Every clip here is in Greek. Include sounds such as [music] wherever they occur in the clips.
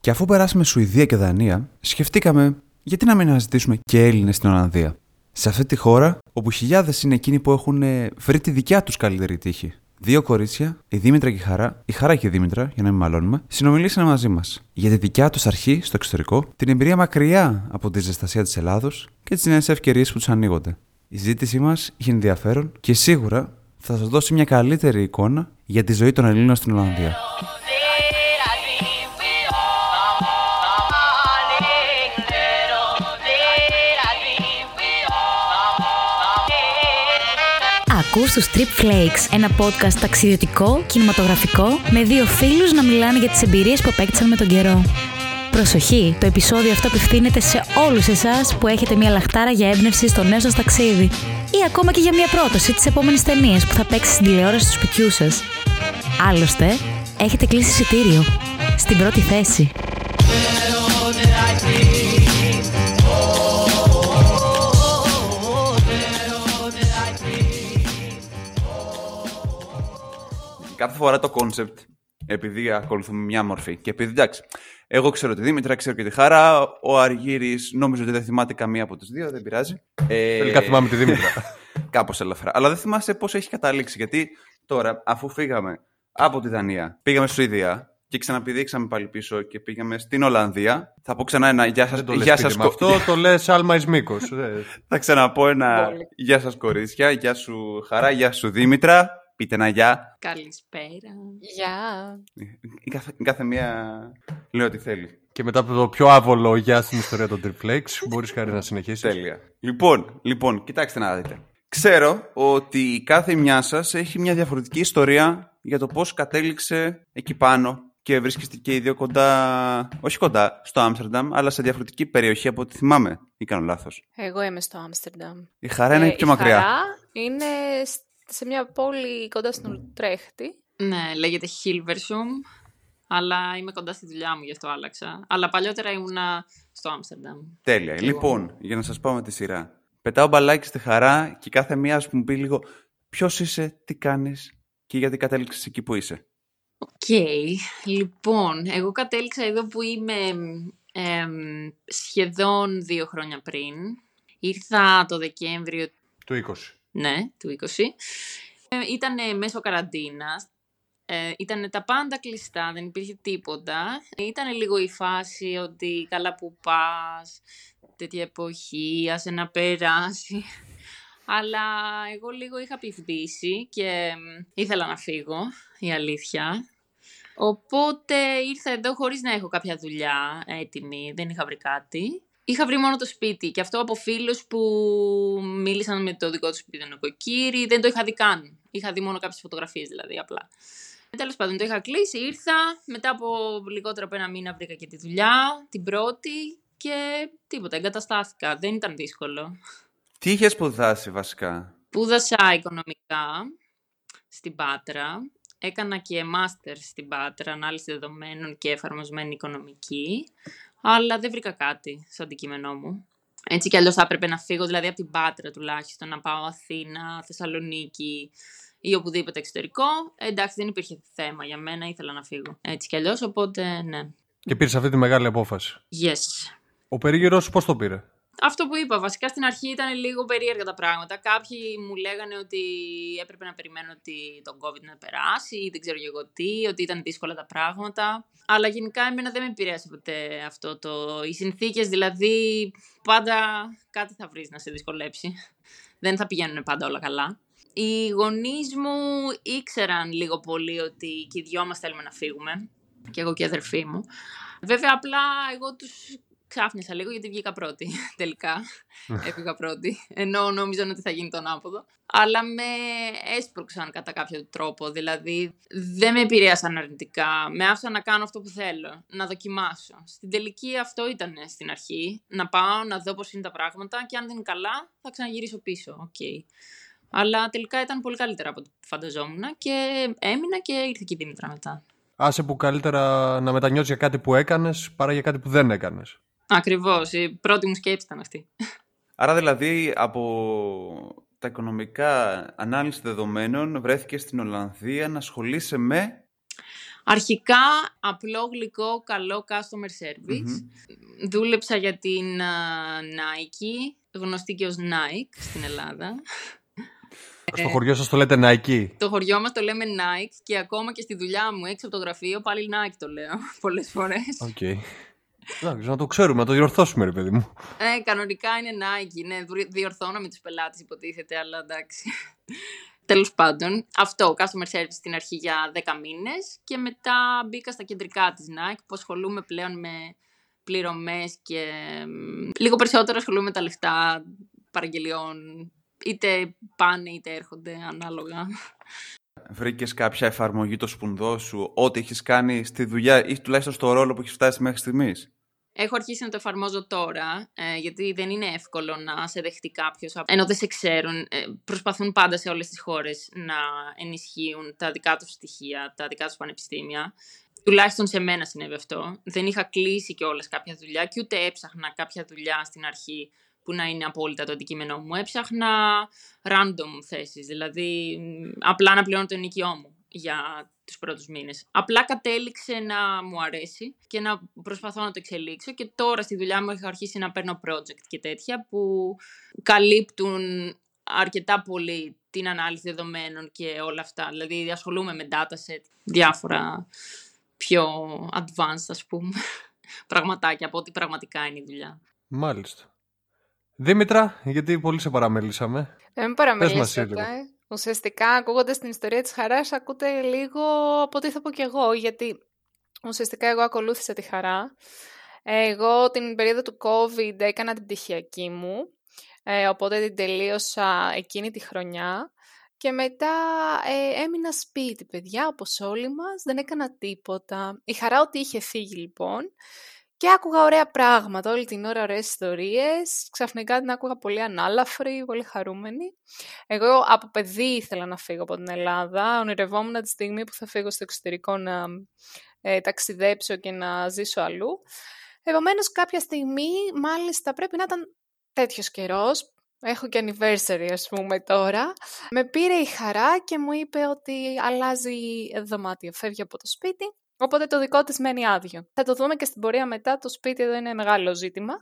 Και αφού περάσαμε Σουηδία και Δανία, σκεφτήκαμε γιατί να μην αναζητήσουμε και Έλληνες στην Ολλανδία; Σε αυτή τη χώρα, όπου χιλιάδες είναι εκείνοι που έχουν ε, βρει τη δικιά τους καλύτερη τύχη. Δύο κορίτσια, η Δήμητρα και η Χαρά, η Χαρά και η Δήμητρα, για να μην μαλώνουμε, συνομιλήσαν μαζί μας για τη δικιά τους αρχή στο εξωτερικό, την εμπειρία μακριά από τη ζεστασία της Ελλάδος και τις νέες ευκαιρίες που τους ανοίγονται. Η ζήτησή μας είχε ενδιαφέρον και σίγουρα θα σας δώσει μια καλύτερη εικόνα για τη ζωή των Ελλήνων στην Ολλανδία. Ακούς τους Trip Flakes, ένα podcast ταξιδιωτικό, κινηματογραφικό, με δύο φίλους να μιλάνε για τις εμπειρίες που απέκτησαν με τον καιρό. Προσοχή, το επεισόδιο αυτό απευθύνεται σε όλους εσάς που έχετε μια λαχτάρα για έμπνευση στο νέο σας ταξίδι ή ακόμα και για μια πρόταση της επόμενης ταινίας που θα παίξει στην τηλεόραση του σπιτιού σας. Άλλωστε, έχετε κλείσει εισιτήριο. Στην πρώτη θέση. Κάθε φορά το κόνσεπτ, επειδή ακολουθούμε μια μορφή και επειδή εντάξει, εγώ ξέρω τη Δήμητρα, ξέρω και τη Χαρά, ο Αργύρης νόμιζε ότι δεν θυμάται καμία από τις δύο, δεν πειράζει. Ε... Τελικά θυμάμαι τη Δήμητρα. [laughs] Κάπως ελαφρά. Αλλά δεν θυμάσαι πώς έχει καταλήξει. Γιατί τώρα, αφού φύγαμε από τη Δανία, πήγαμε στη Σουηδία και ξαναπηδήξαμε πάλι πίσω και πήγαμε στην Ολλανδία. Θα πω ξανά ένα γεια σας. Γεια σας, με αυτό το λες άλμα εις μήκος. [laughs] θα ξαναπώ ένα γεια σας κορίτσια, γεια σου Χαρά, γεια σου Δήμητρα. Πείτε ένα γεια. Καλησπέρα. Γεια. Η κάθε, κάθε μία λέει ό,τι θέλει. Και μετά από το πιο άβολο γεια στην ιστορία των Triplex, μπορείς χάρη να συνεχίσεις; Τέλεια. Λοιπόν, λοιπόν, κοιτάξτε να δείτε. Ξέρω ότι κάθε μια σας έχει μια διαφορετική ιστορία για το πώς κατέληξε εκεί πάνω και βρίσκεστε και οι δύο κοντά, όχι κοντά, στο Άμστερνταμ, αλλά σε διαφορετική περιοχή από ό,τι θυμάμαι. Ή κάνω λάθος. Εγώ είμαι στο Άμστερνταμ. Η Χαρά είναι ε, πιο μακριά. Η Χαρά είναι σε μια πόλη κοντά στην Ουτρέχτη. Ναι, λέγεται Χίλβερσουμ, αλλά είμαι κοντά στη δουλειά μου, γι' αυτό άλλαξα. Αλλά παλιότερα ήμουνα στο Άμστερνταμ. Τέλεια. Λοιπόν, για να σας πάω με τη σειρά. Πετάω μπαλάκι στη Χαρά και κάθε μία ας μου πει λίγο ποιος είσαι, τι κάνεις και γιατί κατέληξες εκεί που είσαι. Οκ. Λοιπόν, εγώ κατέληξα εδώ που είμαι σχεδόν δύο χρόνια πριν. Ήρθα το Δεκέμβριο του 20. Ναι, του 20. Ε, ήταν μέσω καραντίνας. Ε, ήταν τα πάντα κλειστά, δεν υπήρχε τίποτα. Ήταν λίγο η φάση ότι καλά που πας, τέτοια εποχή, άσε να περάσει. [laughs] Αλλά εγώ λίγο είχα πιφδίσει και ήθελα να φύγω, η αλήθεια. Οπότε ήρθα εδώ χωρίς να έχω κάποια δουλειά έτοιμη, δεν είχα βρει κάτι. Είχα βρει μόνο το σπίτι και αυτό από φίλους που μίλησαν με το δικό τους σπίτι νοικοκύρι. Δεν το είχα δει καν. Είχα δει μόνο κάποιες φωτογραφίες δηλαδή απλά. Τέλος πάντων, το είχα κλείσει, ήρθα. Μετά από λιγότερο από ένα μήνα βρήκα και τη δουλειά, την πρώτη και τίποτα. Εγκαταστάθηκα. Δεν ήταν δύσκολο. Τι είχε σπουδάσει βασικά; Σπούδασα οικονομικά στην Πάτρα. Έκανα και μάστερ στην Πάτρα, ανάλυση δεδομένων και εφαρμοσμένη οικονομική αλλά δεν βρήκα κάτι στο αντικείμενό μου. Έτσι κι αλλιώς θα έπρεπε να φύγω, δηλαδή από την Πάτρα τουλάχιστον, να πάω Αθήνα, Θεσσαλονίκη ή οπουδήποτε εξωτερικό. Ε, εντάξει, δεν υπήρχε θέμα για μένα, ήθελα να φύγω. Έτσι κι αλλιώς, οπότε ναι. Και πήρες αυτή τη μεγάλη απόφαση. Yes. Ο περίγυρο πώς το πήρε; Αυτό που είπα, βασικά στην αρχή ήταν λίγο περίεργα τα πράγματα. Κάποιοι μου λέγανε ότι έπρεπε να περιμένω ότι τον COVID να περάσει ή δεν ξέρω εγώ τι, ότι ήταν δύσκολα τα πράγματα. Αλλά γενικά εμένα δεν με επηρέασε ποτέ αυτό το... Οι συνθήκες δηλαδή πάντα κάτι θα βρεις να σε δυσκολέψει. Δεν θα πηγαίνουν πάντα όλα καλά. Οι γονείς μου ήξεραν λίγο πολύ ότι και οι δυο μας θέλουμε να φύγουμε. Και εγώ και η αδερφή μου. Βέβαια, απλά εγώ τους ξάφνησα λίγο γιατί βγήκα πρώτη [laughs] τελικά. Έφυγα πρώτη. Ενώ νόμιζαν ότι θα γίνει τον άποδο. Αλλά με έσπρωξαν κατά κάποιο τρόπο. Δηλαδή δεν με επηρέασαν αρνητικά. Με άφησαν να κάνω αυτό που θέλω. Να δοκιμάσω. Στην τελική αυτό ήταν στην αρχή. Να πάω να δω πώς είναι τα πράγματα και αν δεν είναι καλά θα ξαναγυρίσω πίσω. Okay. Αλλά τελικά ήταν πολύ καλύτερα από ό,τι φανταζόμουν και έμεινα και ήρθε και η Δήμητρα μετά. Άσε που καλύτερα να μετανιώσεις για κάτι που έκανες παρά για κάτι που δεν έκανες. Ακριβώς. Η πρώτη μου σκέψη ήταν αυτή. Άρα δηλαδή από τα οικονομικά ανάλυση δεδομένων βρέθηκε στην Ολλανδία να ασχολείσαι με... Αρχικά, απλό, γλυκό, καλό customer service. Δούλεψα για την α, Nike, γνωστή και ως Nike στην Ελλάδα. Στο χωριό σας το λέτε Nike; Το χωριό μας το λέμε Nike και ακόμα και στη δουλειά μου έξω από το γραφείο πάλι Nike το λέω [laughs] πολλές φορές. Οκ. Εντάξει, να το ξέρουμε, να το διορθώσουμε, ρε παιδί μου. Ε, κανονικά είναι Nike, ναι, δου- διορθώνω με τους πελάτες υποτίθεται, αλλά εντάξει. Τέλος πάντων, αυτό, customer service στην αρχή για 10 μήνες και μετά μπήκα στα κεντρικά της Nike που ασχολούμαι πλέον με πληρωμές και μ, λίγο περισσότερο ασχολούμαι με τα λεφτά παραγγελιών, είτε πάνε είτε έρχονται ανάλογα. Βρήκες κάποια εφαρμογή το σπουδό σου, ό,τι έχεις κάνει στη δουλειά ή τουλάχιστον στο ρόλο που έχεις φτάσει μέχρι στιγμής; Έχω αρχίσει να το εφαρμόζω τώρα, ε, γιατί δεν είναι εύκολο να σε δεχτεί κάποιος. Ενώ δεν σε ξέρουν, ε, προσπαθούν πάντα σε όλες τις χώρες να ενισχύουν τα δικά τους στοιχεία, τα δικά τους πανεπιστήμια. Τουλάχιστον σε μένα συνέβη αυτό. Δεν είχα κλείσει κιόλας κάποια δουλειά και ούτε έψαχνα κάποια δουλειά στην αρχή που να είναι απόλυτα το αντικείμενό μου. Έψαχνα random θέσεις, δηλαδή μ, απλά να πληρώνω το ενοικιό μου για τους πρώτους μήνες. Απλά κατέληξε να μου αρέσει και να προσπαθώ να το εξελίξω και τώρα στη δουλειά μου έχω αρχίσει να παίρνω project και τέτοια που καλύπτουν αρκετά πολύ την ανάλυση δεδομένων και όλα αυτά. Δηλαδή ασχολούμαι με dataset, διάφορα πιο advanced ας πούμε [laughs] πραγματάκια από ό,τι πραγματικά είναι η δουλειά. Μάλιστα. Δήμητρα, γιατί πολύ σε παραμελήσαμε. Ε, μην Πες μας παραμελήσετε. λίγο. Ουσιαστικά, ακούγοντας την ιστορία της Χαράς, ακούτε λίγο από ό,τι θα πω κι εγώ, γιατί ουσιαστικά εγώ ακολούθησα τη Χαρά. Ε, Εγώ την περίοδο του COVID έκανα την πτυχιακή μου, ε, οπότε την τελείωσα εκείνη τη χρονιά. Και μετά ε, έμεινα σπίτι, παιδιά, όπως όλοι μας, δεν έκανα τίποτα. Η χαρά ότι είχε φύγει, λοιπόν, και άκουγα ωραία πράγματα, όλη την ώρα ωραίες ιστορίες. Ξαφνικά την άκουγα πολύ ανάλαφρη, πολύ χαρούμενη. Εγώ από παιδί ήθελα να φύγω από την Ελλάδα. Ονειρευόμουν τη στιγμή που θα φύγω στο εξωτερικό να ε, ταξιδέψω και να ζήσω αλλού. Επομένως κάποια στιγμή μάλιστα πρέπει να ήταν τέτοιος καιρός. Έχω και anniversary ας πούμε τώρα. Με πήρε η χαρά και μου είπε ότι αλλάζει δωμάτιο, φεύγει από το σπίτι. Οπότε το δικό της μένει άδειο. Θα το δούμε και στην πορεία μετά, το σπίτι εδώ είναι μεγάλο ζήτημα.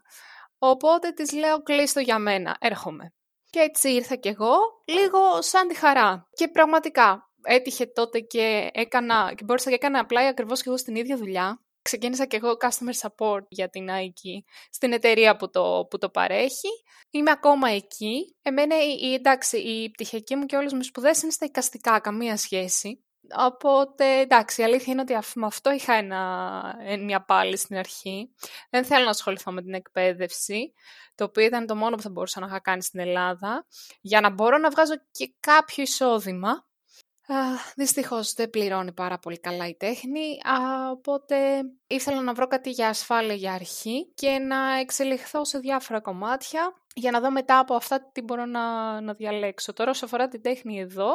Οπότε της λέω κλείστο για μένα, έρχομαι. Και έτσι ήρθα κι εγώ, λίγο σαν τη χαρά. Και πραγματικά έτυχε τότε και έκανα, και μπόρεσα και έκανα απλά ακριβώς και εγώ στην ίδια δουλειά. Ξεκίνησα και εγώ customer support για την Nike στην εταιρεία που το, που το παρέχει. Είμαι ακόμα εκεί. Εμένα, η, εντάξει, η πτυχιακή μου και όλες μου σπουδές είναι στα οικαστικά, καμία σχέση. Οπότε, εντάξει, η αλήθεια είναι ότι αφ- με αυτό είχα ένα, ε, μια πάλι στην αρχή. Δεν θέλω να ασχοληθώ με την εκπαίδευση, το οποίο ήταν το μόνο που θα μπορούσα να είχα κάνει στην Ελλάδα, για να μπορώ να βγάζω και κάποιο εισόδημα. Α, δυστυχώς δεν πληρώνει πάρα πολύ καλά η τέχνη, α, οπότε ήθελα να βρω κάτι για ασφάλεια για αρχή και να εξελιχθώ σε διάφορα κομμάτια για να δω μετά από αυτά τι μπορώ να, να διαλέξω. Τώρα όσο αφορά την τέχνη εδώ,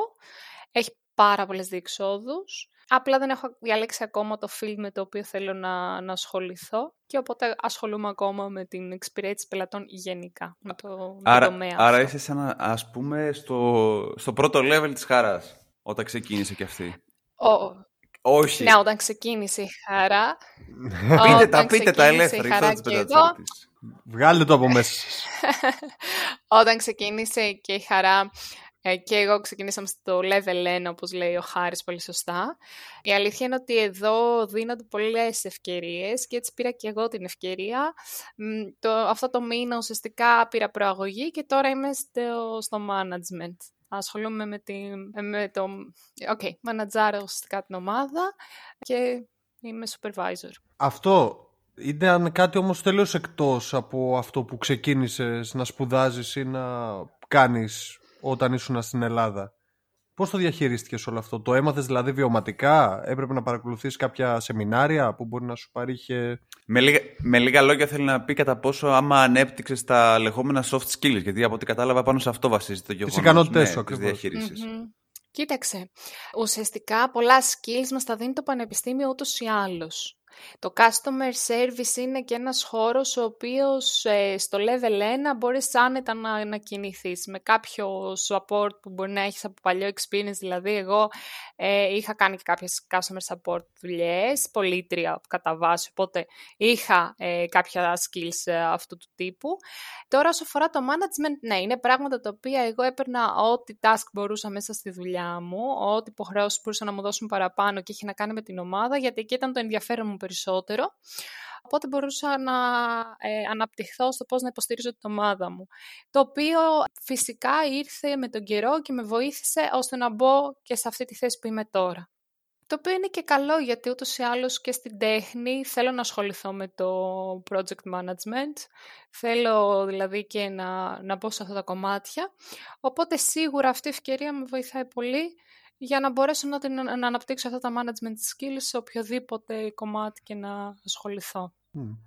έχει πάρα πολλές διεξόδους. Απλά δεν έχω διαλέξει ακόμα το field με το οποίο θέλω να, να ασχοληθώ και οπότε ασχολούμαι ακόμα με την εξυπηρέτηση πελατών γενικά, με το, με το Άρα, τομέα άρα αυτό. είσαι σαν να, ας πούμε στο, στο πρώτο level της χαράς, όταν ξεκίνησε και αυτή. Ω, Όχι. ναι, όταν ξεκίνησε η χαρά. [laughs] πείτε τα, όταν πείτε τα ξεκίνησε ελεύθερα. η ήρθα χαρά να τις και πετάτε εγώ, της. Βγάλε το από μέσα σας. [laughs] όταν ξεκίνησε και η Χαρά ε, και εγώ ξεκινήσαμε στο level 1, όπως λέει ο Χάρης πολύ σωστά. Η αλήθεια είναι ότι εδώ δίνονται πολλές ευκαιρίες και έτσι πήρα και εγώ την ευκαιρία. Μ, Το, αυτό το μήνα ουσιαστικά πήρα προαγωγή και τώρα είμαι στο, στο management. Ασχολούμαι με, τη, με το... OK, okay, μανατζάρω ουσιαστικά την ομάδα και είμαι supervisor. Αυτό ήταν κάτι όμως τελείως εκτός από αυτό που ξεκίνησες να σπουδάζεις ή να κάνεις όταν ήσουν στην Ελλάδα. Πώς το διαχειρίστηκες όλο αυτό, το έμαθες δηλαδή βιωματικά, έπρεπε να παρακολουθείς κάποια σεμινάρια που μπορεί να σου παρήχε... Με λίγα, με λίγα λόγια θέλει να πει κατά πόσο άμα ανέπτυξες τα λεγόμενα soft skills. Γιατί από ό,τι κατάλαβα πάνω σε αυτό βασίζεται το γεγονός. ικανότητες σου ναι, ακριβώς. διαχείρισης. Μμμ. Κοίταξε, ουσιαστικά πολλά skills μας τα δίνει το πανεπιστήμιο ούτως ή άλλως. Το customer service είναι και ένας χώρος ο οποίος ε, στο level 1 μπορείς άνετα να, να κινηθείς με κάποιο support που μπορεί να έχεις από παλιό experience. Δηλαδή εγώ ε, είχα κάνει και κάποιες customer support δουλειές, πολίτρια κατά βάση, οπότε είχα ε, κάποια skills ε, αυτού του τύπου. Τώρα όσο αφορά το management, ναι, είναι πράγματα τα οποία εγώ έπαιρνα ό,τι task μπορούσα μέσα στη δουλειά μου, ό,τι υποχρεώσεις μπορούσα να μου δώσουν παραπάνω και είχε να κάνει με την ομάδα, γιατί εκεί ήταν το ενδιαφέρον μου περισσότερο. Οπότε μπορούσα να ε, αναπτυχθώ στο πώς να υποστηρίζω την ομάδα μου. Το οποίο φυσικά ήρθε με τον καιρό και με βοήθησε ώστε να μπω και σε αυτή τη θέση που είμαι τώρα. Το οποίο είναι και καλό γιατί ούτως ή άλλως και στην τέχνη θέλω να ασχοληθώ με το project management. Θέλω δηλαδή και να, να μπω σε αυτά τα κομμάτια. Οπότε σίγουρα αυτή η ευκαιρία με βοηθάει πολύ για να μπορέσω να, την, να αναπτύξω αυτά τα management skills σε οποιοδήποτε κομμάτι και να ασχοληθώ.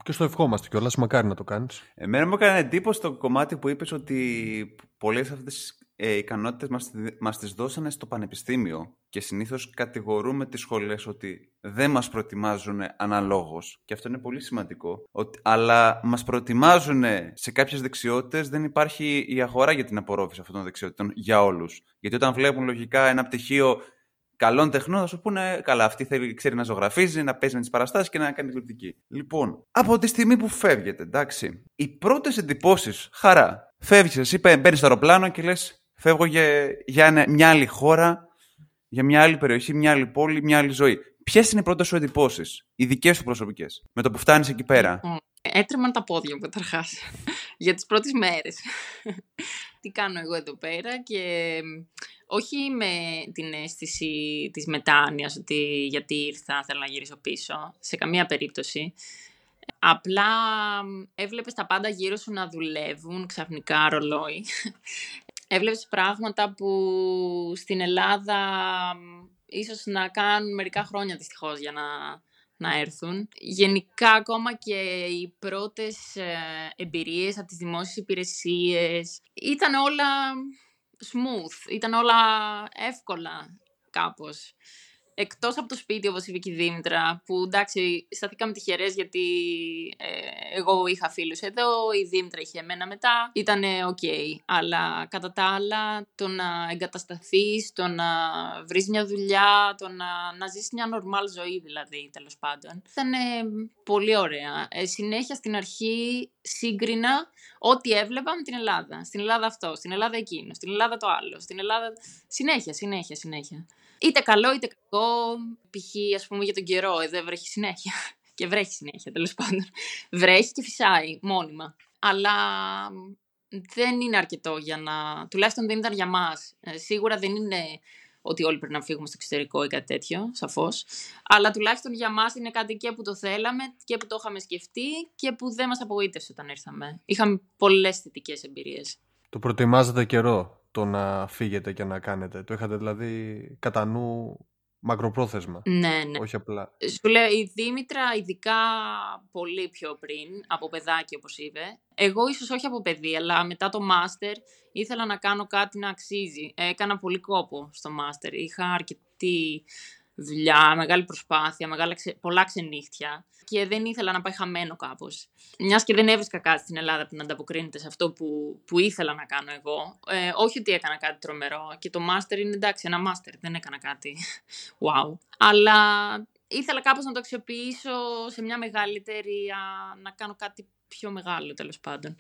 Και στο ευχόμαστε κιόλας, μακάρι να το κάνεις. Εμένα μου έκανε εντύπωση το κομμάτι που είπες ότι πολλές αυτές τις ε, ικανότητες μας μας τις δώσανε στο πανεπιστήμιο και συνήθως κατηγορούμε τις σχολές ότι δεν μας προετοιμάζουν αναλόγως. Και αυτό είναι πολύ σημαντικό. Ότι, αλλά μας προετοιμάζουν σε κάποιες δεξιότητες, δεν υπάρχει η αγορά για την απορρόφηση αυτών των δεξιότητων για όλους. Γιατί όταν βλέπουν λογικά ένα πτυχίο καλών τεχνών θα σου πούνε καλά, αυτή θέλει, ξέρει να ζωγραφίζει, να παίζει με τις παραστάσεις και να κάνει τηλεοπτική. Λοιπόν, από τη στιγμή που φεύγετε, εντάξει, οι πρώτες εντυπώσεις, χαρά. Φεύγεις, εσύ μπαίνεις στο αεροπλάνο και λες, φεύγω για, για μια άλλη χώρα, για μια άλλη περιοχή, μια άλλη πόλη, μια άλλη ζωή. Ποιες είναι οι πρώτες σου εντυπώσεις, οι δικές σου προσωπικές, με το που φτάνεις εκεί πέρα; Λοιπόν, έτρεμαν τα πόδια μου καταρχάς [laughs] για τις πρώτες μέρες. [laughs] Τι κάνω εγώ εδώ πέρα και όχι με την αίσθηση της μετάνοιας ότι γιατί ήρθα, θέλω να γυρίσω πίσω, σε καμία περίπτωση. Απλά έβλεπες τα πάντα γύρω σου να δουλεύουν, ξαφνικά ρολόι. Έβλεπες πράγματα που στην Ελλάδα ίσως να κάνουν μερικά χρόνια δυστυχώς για να, να έρθουν. Γενικά ακόμα και οι πρώτες ε, εμπειρίες από τις δημόσιες υπηρεσίες ήταν όλα smooth, ήταν όλα εύκολα κάπως. Εκτός από το σπίτι, όπως είπε και η Δήμητρα, που εντάξει, σταθήκαμε τυχερές γιατί ε, εγώ είχα φίλους εδώ, η Δήμητρα είχε εμένα μετά, ήταν οκ. Αλλά κατά τα άλλα, το να εγκατασταθείς, το να βρεις μια δουλειά, το να, να ζήσεις μια normal ζωή δηλαδή, τέλος πάντων, ήταν πολύ ωραία. Ε, συνέχεια στην αρχή σύγκρινα ό,τι έβλεπα με την Ελλάδα. Στην Ελλάδα αυτό, στην Ελλάδα εκείνο, στην Ελλάδα το άλλο, στην Ελλάδα... Συνέχεια, συνέχεια, συνέχεια. Είτε καλό είτε κακό, π.χ. ας πούμε για τον καιρό, εδώ βρέχει συνέχεια. [laughs] Και βρέχει συνέχεια, τέλος πάντων. Βρέχει και φυσάει μόνιμα. Αλλά δεν είναι αρκετό για να... Τουλάχιστον δεν ήταν για μας. Ε, σίγουρα δεν είναι ότι όλοι πρέπει να φύγουμε στο εξωτερικό ή κάτι τέτοιο, σαφώς. Αλλά τουλάχιστον για μας είναι κάτι και που το θέλαμε και που το είχαμε σκεφτεί και που δεν μας απογοήτευσε όταν ήρθαμε. Είχαμε πολλές θετικές εμπειρίες. Το προετοιμάζετε καιρό; Το να φύγετε και να κάνετε. Το είχατε δηλαδή κατά νου μακροπρόθεσμα. Ναι, ναι. Όχι απλά. Σου λέω, η Δήμητρα ειδικά πολύ πιο πριν, από παιδάκι όπως είπε. Εγώ ίσως όχι από παιδί, αλλά μετά το μάστερ ήθελα να κάνω κάτι να αξίζει. Έκανα πολύ κόπο στο μάστερ. Είχα αρκετή δουλειά, μεγάλη προσπάθεια, μεγάλα, πολλά ξενύχτια και δεν ήθελα να πάει χαμένο κάπως. Μιας και δεν έβρισκα κάτι στην Ελλάδα που να ανταποκρίνεται σε αυτό που, που ήθελα να κάνω εγώ. Ε, όχι ότι έκανα κάτι τρομερό και το μάστερ είναι εντάξει, ένα μάστερ, δεν έκανα κάτι [laughs] wow. Αλλά ήθελα κάπως να το αξιοποιήσω σε μια μεγαλύτερη, να κάνω κάτι πιο μεγάλο τέλος πάντων,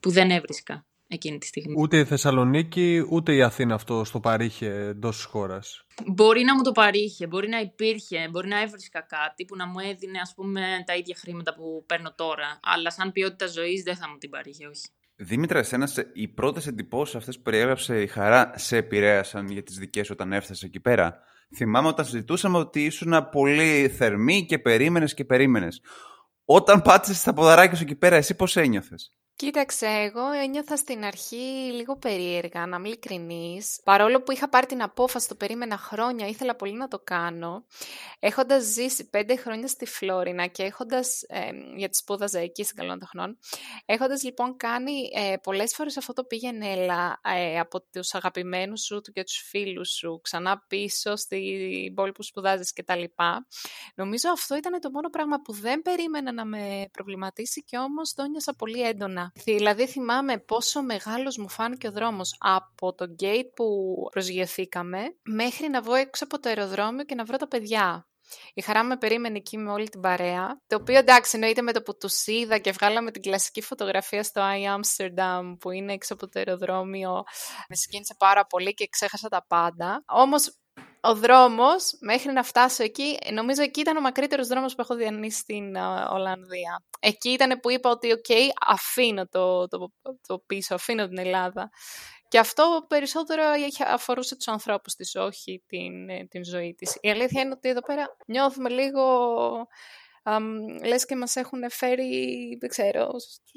που δεν έβρισκα εκείνη τη στιγμή. Ούτε η Θεσσαλονίκη, ούτε η Αθήνα αυτό στο παρήχε εντός της χώρας. Μπορεί να μου το παρήχε, μπορεί να υπήρχε, μπορεί να έβρισκα κάτι που να μου έδινε ας πούμε τα ίδια χρήματα που παίρνω τώρα. Αλλά σαν ποιότητα ζωής δεν θα μου την παρήχε, όχι. Δήμητρα, εσένα οι πρώτες εντυπώσεις αυτές που περιέγραψε η χαρά σε επηρέασαν για τις δικές όταν έφτασε εκεί πέρα; Θυμάμαι όταν συζητούσαμε ότι ήσουν πολύ θερμή και περίμενες και περίμενες. Όταν πάτησες στα ποδαράκια σου εκεί πέρα, εσύ πώς ένιωθες; Κοίταξε, εγώ ένιωθα στην αρχή λίγο περίεργα, να είμαι ειλικρινής. Παρόλο που είχα πάρει την απόφαση, το περίμενα χρόνια, ήθελα πολύ να το κάνω. Έχοντας ζήσει πέντε χρόνια στη Φλόρινα και έχοντας, ε, γιατί σπούδαζα εκεί στην Καλών Τεχνών, έχοντας λοιπόν κάνει ε, πολλές φορές αυτό το πήγαινε έλα ε, από τους αγαπημένους σου και τους φίλους σου, ξανά πίσω στην πόλη που σπουδάζεις κτλ. Νομίζω αυτό ήταν το μόνο πράγμα που δεν περίμενα να με προβληματίσει και όμως το νιώσα πολύ έντονα. Δηλαδή θυμάμαι πόσο μεγάλος μου φάνηκε ο δρόμος από το gate που προσγειωθήκαμε μέχρι να βγω έξω από το αεροδρόμιο και να βρω τα παιδιά. Η χαρά με περίμενε εκεί με όλη την παρέα. Το οποίο εντάξει, εννοείται με το που τους είδα και βγάλαμε την κλασική φωτογραφία στο I Amsterdam που είναι έξω από το αεροδρόμιο. Με συγκίνησε πάρα πολύ και ξέχασα τα πάντα. Όμως ο δρόμος μέχρι να φτάσω εκεί, νομίζω εκεί ήταν ο μακρύτερος δρόμος που έχω διανύσει στην Ολλανδία. Εκεί ήταν που είπα ότι οκ, αφήνω το, το, το πίσω, αφήνω την Ελλάδα. Και αυτό περισσότερο αφορούσε τους ανθρώπους της, όχι την, ε, την ζωή της. Η αλήθεια είναι ότι εδώ πέρα νιώθουμε λίγο... Um, λες και μας έχουν φέρει, δεν ξέρω,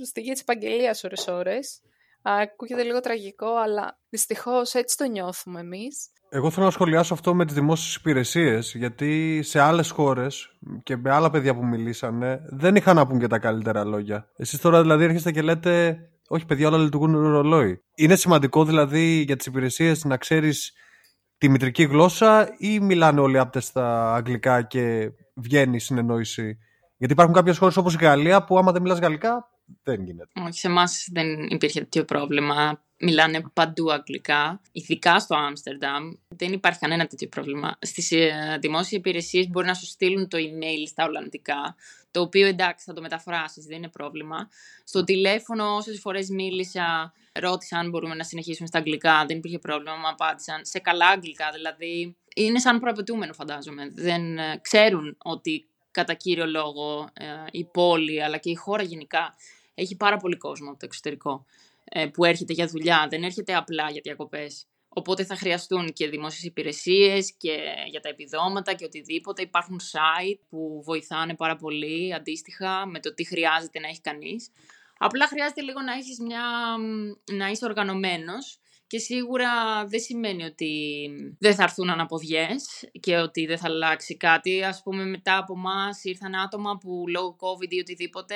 στη γη της επαγγελίας ώρες-ώρες. Ακούγεται λίγο τραγικό, αλλά δυστυχώς έτσι το νιώθουμε εμείς. Εγώ θέλω να σχολιάσω αυτό με τις δημόσιες υπηρεσίες, γιατί σε άλλες χώρες και με άλλα παιδιά που μιλήσανε δεν είχαν να πούν και τα καλύτερα λόγια. Εσείς τώρα δηλαδή έρχεστε και λέτε όχι παιδιά όλα λειτουργούν ρολόι. Είναι σημαντικό δηλαδή για τις υπηρεσίες να ξέρεις τη μητρική γλώσσα ή μιλάνε όλοι άπτες στα αγγλικά και βγαίνει η συνεννόηση; Γιατί υπάρχουν κάποιες χώρες όπως η Γαλλία που άμα δεν μιλάς γαλλικά δεν γίνεται. Όχι, σε εμάς δεν υπήρχε τέτοιο πρόβλημα. Μιλάνε παντού αγγλικά. Ειδικά στο Άμστερνταμ δεν υπάρχει κανένα τέτοιο πρόβλημα. Στις ε, δημόσιες υπηρεσίες μπορεί να σου στείλουν το email στα Ολλανδικά, το οποίο εντάξει θα το μεταφράσεις, δεν είναι πρόβλημα. Στο τηλέφωνο, όσες φορές μίλησα, ρώτησα αν μπορούμε να συνεχίσουμε στα αγγλικά, δεν υπήρχε πρόβλημα, μου απάντησαν σε καλά αγγλικά. Δηλαδή είναι σαν προαπαιτούμενο, φαντάζομαι. Δεν ε, ξέρουν ότι κατά κύριο λόγο ε, η πόλη αλλά και η χώρα γενικά έχει πάρα πολύ κόσμο από το εξωτερικό ε, που έρχεται για δουλειά, δεν έρχεται απλά για διακοπές. Οπότε θα χρειαστούν και δημόσιες υπηρεσίες και για τα επιδόματα και οτιδήποτε. Υπάρχουν site που βοηθάνε πάρα πολύ αντίστοιχα με το τι χρειάζεται να έχει κανείς. Απλά χρειάζεται λίγο να, έχεις μια, να είσαι οργανωμένος και σίγουρα δεν σημαίνει ότι δεν θα έρθουν αναποδιές και ότι δεν θα αλλάξει κάτι. Ας πούμε μετά από εμά ήρθαν άτομα που λόγω COVID ή οτιδήποτε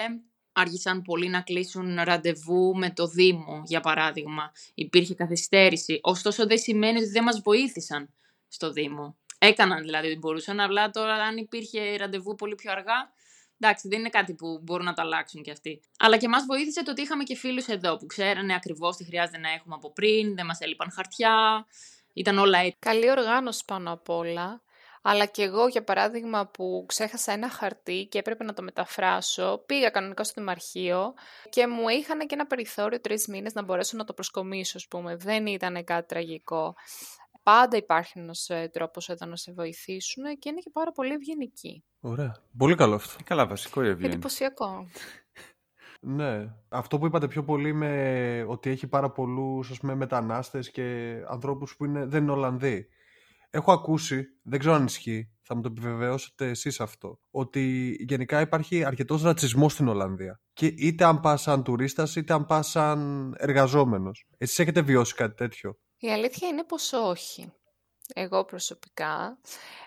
άργησαν πολύ να κλείσουν ραντεβού με το Δήμο, για παράδειγμα. Υπήρχε καθυστέρηση. Ωστόσο δεν σημαίνει ότι δεν μας βοήθησαν στο Δήμο. Έκαναν δηλαδή ότι μπορούσαν, αλλά τώρα αν υπήρχε ραντεβού πολύ πιο αργά, εντάξει, δεν είναι κάτι που μπορούν να το αλλάξουν κι αυτοί. Αλλά και μας βοήθησε το ότι είχαμε και φίλους εδώ που ξέρανε ακριβώς τι χρειάζεται να έχουμε από πριν, δεν μας έλειπαν χαρτιά, ήταν όλα έτσι. Καλή οργάνωση πάνω απ' όλα. Αλλά και εγώ, για παράδειγμα, που ξέχασα ένα χαρτί και έπρεπε να το μεταφράσω, πήγα κανονικά στο δημαρχείο και μου είχαν και ένα περιθώριο τρεις μήνες να μπορέσω να το προσκομίσω, ας πούμε. Δεν ήταν κάτι τραγικό. Πάντα υπάρχει ένας ε, τρόπος εδώ να σε βοηθήσουν και είναι και πάρα πολύ ευγενικοί. Ωραία. Πολύ καλό αυτό. Ε, καλά, βασικό η ευγένεια. Εντυπωσιακό. [laughs] Ναι. Αυτό που είπατε πιο πολύ με ότι έχει πάρα πολλούς μετανάστες και ανθρώπους που είναι, δεν είναι Ολλανδοί. Έχω ακούσει, δεν ξέρω αν ισχύει, θα μου το επιβεβαιώσετε εσείς αυτό, ότι γενικά υπάρχει αρκετός ρατσισμός στην Ολλανδία. Και είτε αν πας σαν τουρίστας, είτε αν πας σαν εργαζόμενος. Εσείς έχετε βιώσει κάτι τέτοιο; Η αλήθεια είναι πως όχι εγώ προσωπικά.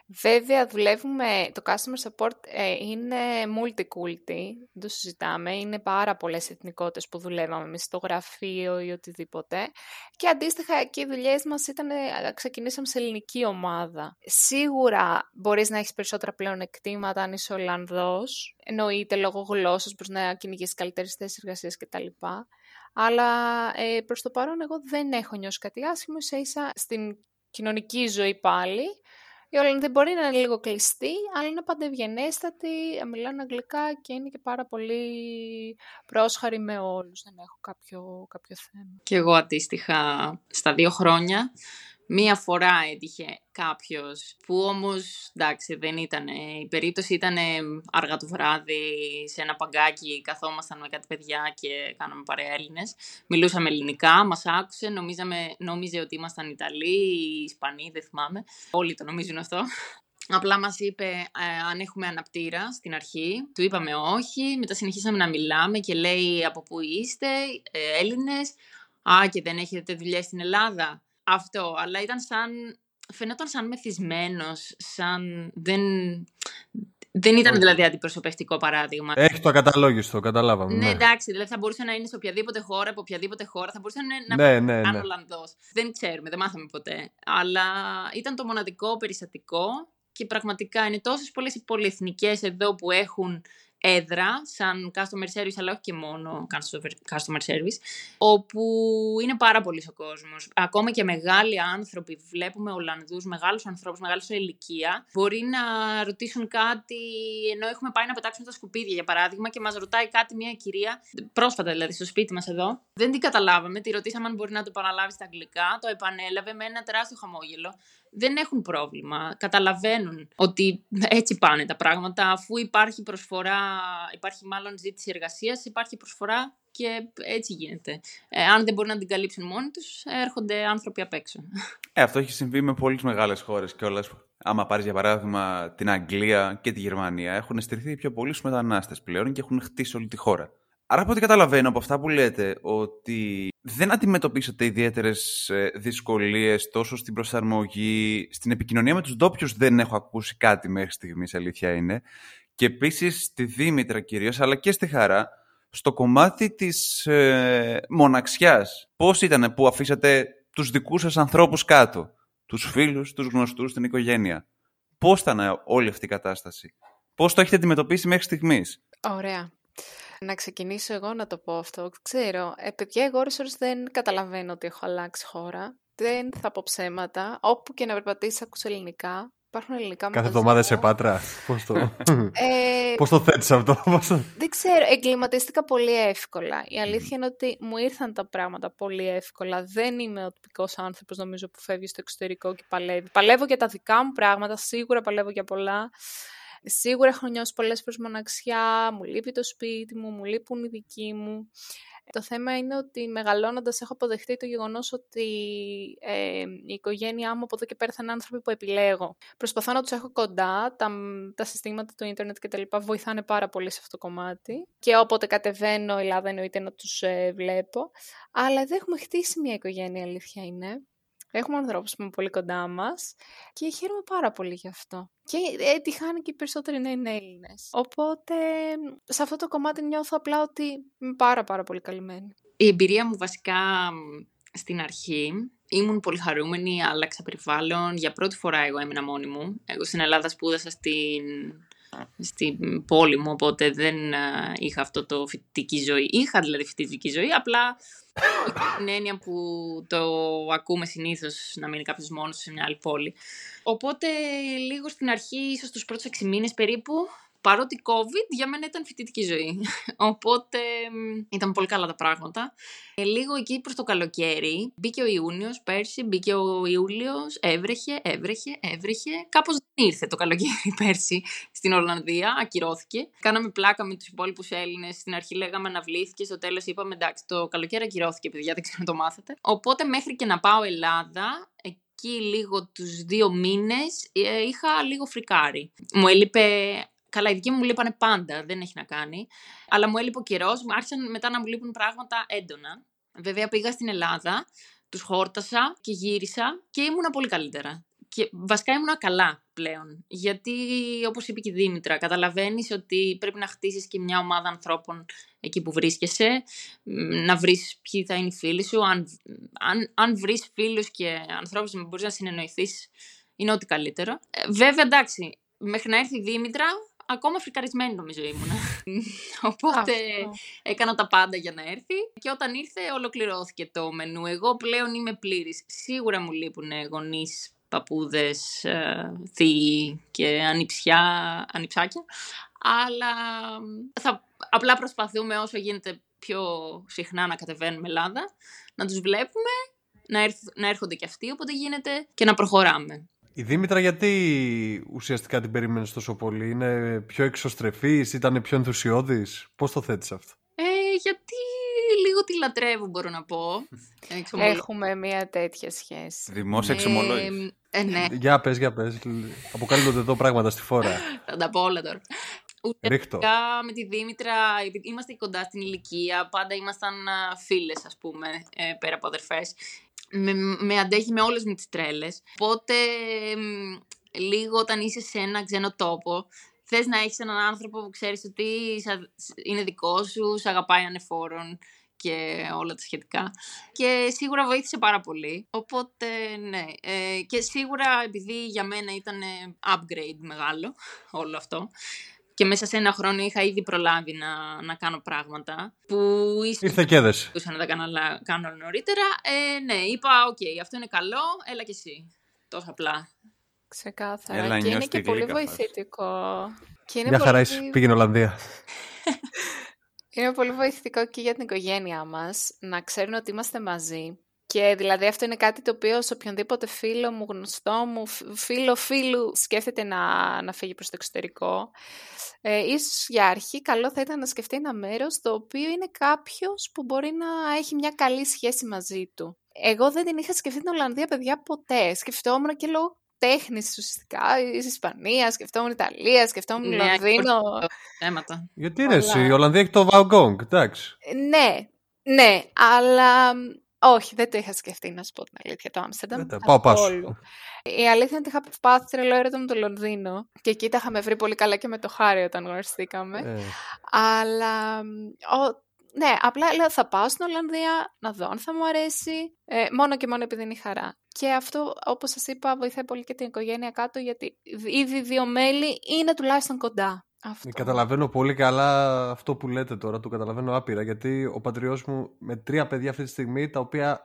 Βέβαια, δουλεύουμε, το customer support ε, είναι multi-culti, δεν το συζητάμε, είναι πάρα πολλές εθνικότητες που δουλεύαμε εμείς στο γραφείο ή οτιδήποτε. Και αντίστοιχα, εκεί οι δουλειές μας ήταν, ε, ξεκινήσαμε σε ελληνική ομάδα. Σίγουρα μπορείς να έχεις περισσότερα πλέον εκτίματα αν είσαι Ολλανδός, εννοείται λόγω γλώσσας, προς να κυνηγήσεις καλύτερες θέσεις εργασίας κτλ. Αλλά ε, προς το παρόν εγώ δεν έχω νιώσει κάτι άσχημο, ίσα ίσα στην κοινωνική ζωή πάλι. Η Ολλανδία μπορεί να είναι λίγο κλειστή, αλλά είναι πάντα ευγενέστατη, μιλάνε αγγλικά και είναι και πάρα πολύ πρόσχαρη με όλους. Δεν έχω κάποιο, κάποιο θέμα. Και εγώ αντίστοιχα στα δύο χρόνια Μία φορά έτυχε κάποιος που όμως εντάξει δεν ήταν, η περίπτωση ήταν αργά το βράδυ σε ένα παγκάκι καθόμασταν με κάτι παιδιά και κάναμε παρέα Έλληνες. Μιλούσαμε ελληνικά, μας άκουσε, νομίζαμε, νόμιζε ότι ήμασταν Ιταλοί ή Ισπανοί, δεν θυμάμαι. Όλοι το νομίζουν αυτό. Απλά μας είπε ε, αν έχουμε αναπτήρα στην αρχή. Του είπαμε όχι, μετά συνεχίσαμε να μιλάμε και λέει από πού είστε, ε, Έλληνες; Α, και δεν έχετε δουλειά στην Ελλάδα; Αυτό, αλλά ήταν σαν... Φαινόταν σαν μεθυσμένος, σαν... Δεν, δεν ήταν δηλαδή αντιπροσωπευτικό παράδειγμα. Έχεις το ακαταλόγιστο, καταλάβαμε. Ναι, ναι, εντάξει, δηλαδή θα μπορούσε να είναι σε οποιαδήποτε χώρα, από οποιαδήποτε χώρα, θα μπορούσε να Ναι, είναι ναι, ναι, ναι. Ολλανδό. Δεν ξέρουμε, δεν μάθαμε ποτέ. Αλλά ήταν το μοναδικό περιστατικό και πραγματικά είναι τόσες πολλές οι πολυεθνικές εδώ που έχουν έδρα, σαν customer service, αλλά όχι και μόνο customer service, όπου είναι πάρα πολύ ο κόσμος. Ακόμα και μεγάλοι άνθρωποι, βλέπουμε Ολλανδούς, μεγάλους ανθρώπους, μεγάλους σε ηλικία, μπορεί να ρωτήσουν κάτι, ενώ έχουμε πάει να πετάξουμε τα σκουπίδια, για παράδειγμα, και μας ρωτάει κάτι μια κυρία, πρόσφατα δηλαδή, στο σπίτι μας εδώ. Δεν την καταλάβαμε, τη ρωτήσαμε αν μπορεί να το επαναλάβει στα αγγλικά, το επανέλαβε με ένα τεράστιο χαμόγελο. Δεν έχουν πρόβλημα. Καταλαβαίνουν ότι έτσι πάνε τα πράγματα. Αφού υπάρχει προσφορά, υπάρχει μάλλον ζήτηση εργασίας, υπάρχει προσφορά και έτσι γίνεται. Ε, αν δεν μπορούν να την καλύψουν μόνοι τους, έρχονται άνθρωποι απ' έξω. Ε, αυτό έχει συμβεί με πολλές μεγάλες χώρες κιόλας. Άμα πάρεις για παράδειγμα την Αγγλία και τη Γερμανία, έχουν στηριχθεί πιο πολλοί στους μετανάστες πλέον και έχουν χτίσει όλη τη χώρα. Άρα από ό,τι καταλαβαίνω από αυτά που λέτε ότι δεν αντιμετωπίσατε ιδιαίτερες δυσκολίες τόσο στην προσαρμογή, στην επικοινωνία με τους ντόπιους δεν έχω ακούσει κάτι μέχρι στιγμής, αλήθεια είναι. Και επίσης στη Δήμητρα κυρίως, αλλά και στη Χαρά, στο κομμάτι της ε, μοναξιάς. Πώς ήταν που αφήσατε τους δικούς σας ανθρώπους κάτω, τους φίλους, τους γνωστούς, την οικογένεια; Πώς ήταν όλη αυτή η κατάσταση; Πώς το έχετε αντιμετωπίσει μέχρι στιγμής; Ωραία. Να ξεκινήσω εγώ να το πω αυτό. Ξέρω, ε, παιδιά, εγώ ώρες ώρες δεν καταλαβαίνω ότι έχω αλλάξει χώρα. Δεν θα πω ψέματα. Όπου και να περπατήσεις ακούς ελληνικά. Υπάρχουν ελληνικά Κάθε μαγαζιά. εβδομάδα σε πάτρα. Πώς το, Ε, πώς το θέτεις αυτό; Πώς το... Δεν ξέρω, εγκληματίστηκα πολύ εύκολα. Η αλήθεια είναι ότι μου ήρθαν τα πράγματα πολύ εύκολα. Δεν είμαι ο τυπικός άνθρωπος, νομίζω, που φεύγει στο εξωτερικό και παλεύει. Παλεύω για τα δικά μου πράγματα, σίγουρα παλεύω για πολλά. Σίγουρα έχω νιώσει πολλές φορές μοναξιά, μου λείπει το σπίτι μου, μου λείπουν οι δικοί μου. Το θέμα είναι ότι μεγαλώνοντας έχω αποδεχτεί το γεγονός ότι ε, η οικογένειά μου από εδώ και πέρα θα είναι άνθρωποι που επιλέγω. Προσπαθώ να τους έχω κοντά, τα, τα συστήματα του ίντερνετ και τα λοιπά βοηθάνε πάρα πολύ σε αυτό το κομμάτι. Και όποτε κατεβαίνω Ελλάδα εννοείται να τους ε, βλέπω. Αλλά εδώ έχουμε χτίσει μια οικογένεια, η αλήθεια είναι. Έχουμε ανθρώπους που είναι πολύ κοντά μας και χαίρομαι πάρα πολύ γι' αυτό. Και ε, τυχάνει και οι περισσότεροι να είναι Έλληνες. Οπότε σε αυτό το κομμάτι νιώθω απλά ότι είμαι πάρα πάρα πολύ καλυμμένη. Η εμπειρία μου βασικά μ, στην αρχή ήμουν πολύ χαρούμενη, άλλαξα περιβάλλον. Για πρώτη φορά εγώ έμεινα μόνη μου. Εγώ στην Ελλάδα σπούδασα στην, στην πόλη μου, οπότε δεν ε, είχα αυτό το φοιτητική ζωή. Είχα δηλαδή φοιτητική ζωή, απλά όχι την έννοια που το ακούμε συνήθως να μείνει κάποιος μόνος σε μια άλλη πόλη. Οπότε λίγο στην αρχή, ίσως τους πρώτους 6 μήνες περίπου, παρότι COVID για μένα ήταν φοιτητική ζωή. [laughs] Οπότε μ, ήταν πολύ καλά τα πράγματα. Ε, λίγο εκεί προς το καλοκαίρι μπήκε ο Ιούνιος πέρσι, μπήκε ο Ιούλιος, έβρεχε, έβρεχε, έβρεχε. Κάπως δεν ήρθε το καλοκαίρι [laughs] πέρσι στην Ολλανδία, ακυρώθηκε. Κάναμε πλάκα με τους υπόλοιπους Έλληνες. Στην αρχή λέγαμε αναβλήθηκε, στο τέλος είπαμε εντάξει το καλοκαίρι ακυρώθηκε παιδιά, δεν ξέρω αν το μάθατε. Οπότε μέχρι και να πάω Ελλάδα, εκεί λίγο τους δύο μήνες ε, είχα λίγο φρικάρει. Μου έλειπε Καλά, οι δικοί μου λείπανε πάντα, δεν έχει να κάνει. Αλλά μου έλειπε ο καιρός, άρχισαν μετά να μου λείπουν πράγματα έντονα. Βέβαια, πήγα στην Ελλάδα, τους χόρτασα και γύρισα και ήμουνα πολύ καλύτερα. Και βασικά ήμουνα καλά πλέον. Γιατί, όπως είπε και η Δήμητρα, καταλαβαίνεις ότι πρέπει να χτίσεις και μια ομάδα ανθρώπων εκεί που βρίσκεσαι, μ, να βρεις ποιοι θα είναι οι φίλοι σου. Αν, αν, αν βρεις φίλους και ανθρώπους που μπορείς να συνεννοηθείς, είναι ό,τι καλύτερο. Ε, βέβαια, εντάξει, μέχρι να έρθει η Δήμητρα, ακόμα φρικαρισμένη νομίζω ήμουνα. [laughs] Οπότε Αυτό. έκανα τα πάντα για να έρθει και όταν ήρθε ολοκληρώθηκε το μενού. Εγώ πλέον είμαι πλήρης. Σίγουρα μου λείπουν γονείς, παππούδες, ε, θείοι και ανιψιά, ανιψάκια. Αλλά θα, απλά προσπαθούμε όσο γίνεται πιο συχνά να κατεβαίνουμε Ελλάδα, να τους βλέπουμε, να, έρθ- να έρχονται κι αυτοί όποτε γίνεται και να προχωράμε. Η Δήμητρα γιατί ουσιαστικά την περίμενες τόσο πολύ, είναι πιο εξωστρεφής, ήταν πιο ενθουσιώδης, πώς το θέτεις αυτό; Ε, γιατί λίγο τη λατρεύω μπορώ να πω. [laughs] Εξομολογώ. Έχουμε μια τέτοια σχέση. Δημόσια Ε, εξομολόγηση. Ε, ναι. Για πες, για πες. Αποκαλύπτονται εδώ πράγματα στη φορά. Θα τα πω όλα τώρα. Ρίχτω. Ουσιαστικά με τη Δήμητρα, επειδή είμαστε κοντά στην ηλικία, πάντα ήμασταν α, φίλες, ας πούμε, ε, πέρα από αδερφές. Με, με αντέχει με όλες μου τις τρέλες. Οπότε, μ, λίγο όταν είσαι σε ένα ξένο τόπο, θες να έχεις έναν άνθρωπο που ξέρεις ότι σα- είναι δικός σου, σε αγαπάει ανεφόρον και όλα τα σχετικά. Και σίγουρα βοήθησε πάρα πολύ. Οπότε, ναι. Ε, και σίγουρα επειδή για μένα ήταν ε, upgrade μεγάλο όλο αυτό, και μέσα σε ένα χρόνο είχα ήδη προλάβει να, να κάνω πράγματα που ίσως Ήρθε και έδεση. μπορούσα να τα κάνω, αλλά- κάνω νωρίτερα. Ε, ναι, είπα, οκ, αυτό είναι καλό, έλα και εσύ. Τόσο απλά. Ξεκάθαρα. Έλα, και είναι νιώσ' και τη πολύ γλύκα φας. βοηθητικό. Και είναι Μια χαρά πολύ... είσαι. Πήγαινε Ολλανδία. [laughs] Είναι πολύ βοηθητικό και για την οικογένειά μας να ξέρουν ότι είμαστε μαζί. Και δηλαδή αυτό είναι κάτι το οποίο σε οποιονδήποτε φίλο μου, γνωστό μου, φ- φίλο φίλου σκέφτεται να, να φύγει προς το εξωτερικό. Ε, ίσως για αρχή καλό θα ήταν να σκεφτεί ένα μέρος το οποίο είναι κάποιος που μπορεί να έχει μια καλή σχέση μαζί του. Εγώ δεν την είχα σκεφτεί την Ολλανδία, παιδιά, ποτέ. Σκεφτόμουν και λόγω τέχνης ουσιαστικά, η Ισπανίας, σκεφτόμουν Ιταλίας, σκεφτόμουν Ναι, Λονδίνο. Θέματα. Γιατί ρε, Πολλά. εσύ, η Ολλανδία έχει το Βαγκόγκ, εντάξει. Ε, Ναι, ναι, αλλά μ, όχι, δεν το είχα σκεφτεί να σου πω την αλήθεια το Άμστερνταμ. Δεν τα- πάω πάσο. καθόλου. Η αλήθεια είναι ότι είχα πάθει τρελό έρωτα με το Λονδίνο και εκεί τα είχαμε βρει πολύ καλά και με το Χάρη όταν γνωριστήκαμε. Ε, Αλλά, μ, ο, ναι, απλά λέω θα πάω στην Ολλανδία να δω αν θα μου αρέσει, ε, μόνο και μόνο επειδή είναι η χαρά. Και αυτό, όπως σας είπα, βοηθάει πολύ και την οικογένεια κάτω, γιατί ήδη δύο μέλη είναι τουλάχιστον κοντά. Αυτό. Καταλαβαίνω πολύ καλά αυτό που λέτε τώρα, το καταλαβαίνω άπειρα, γιατί ο πατριός μου με τρία παιδιά αυτή τη στιγμή, τα οποία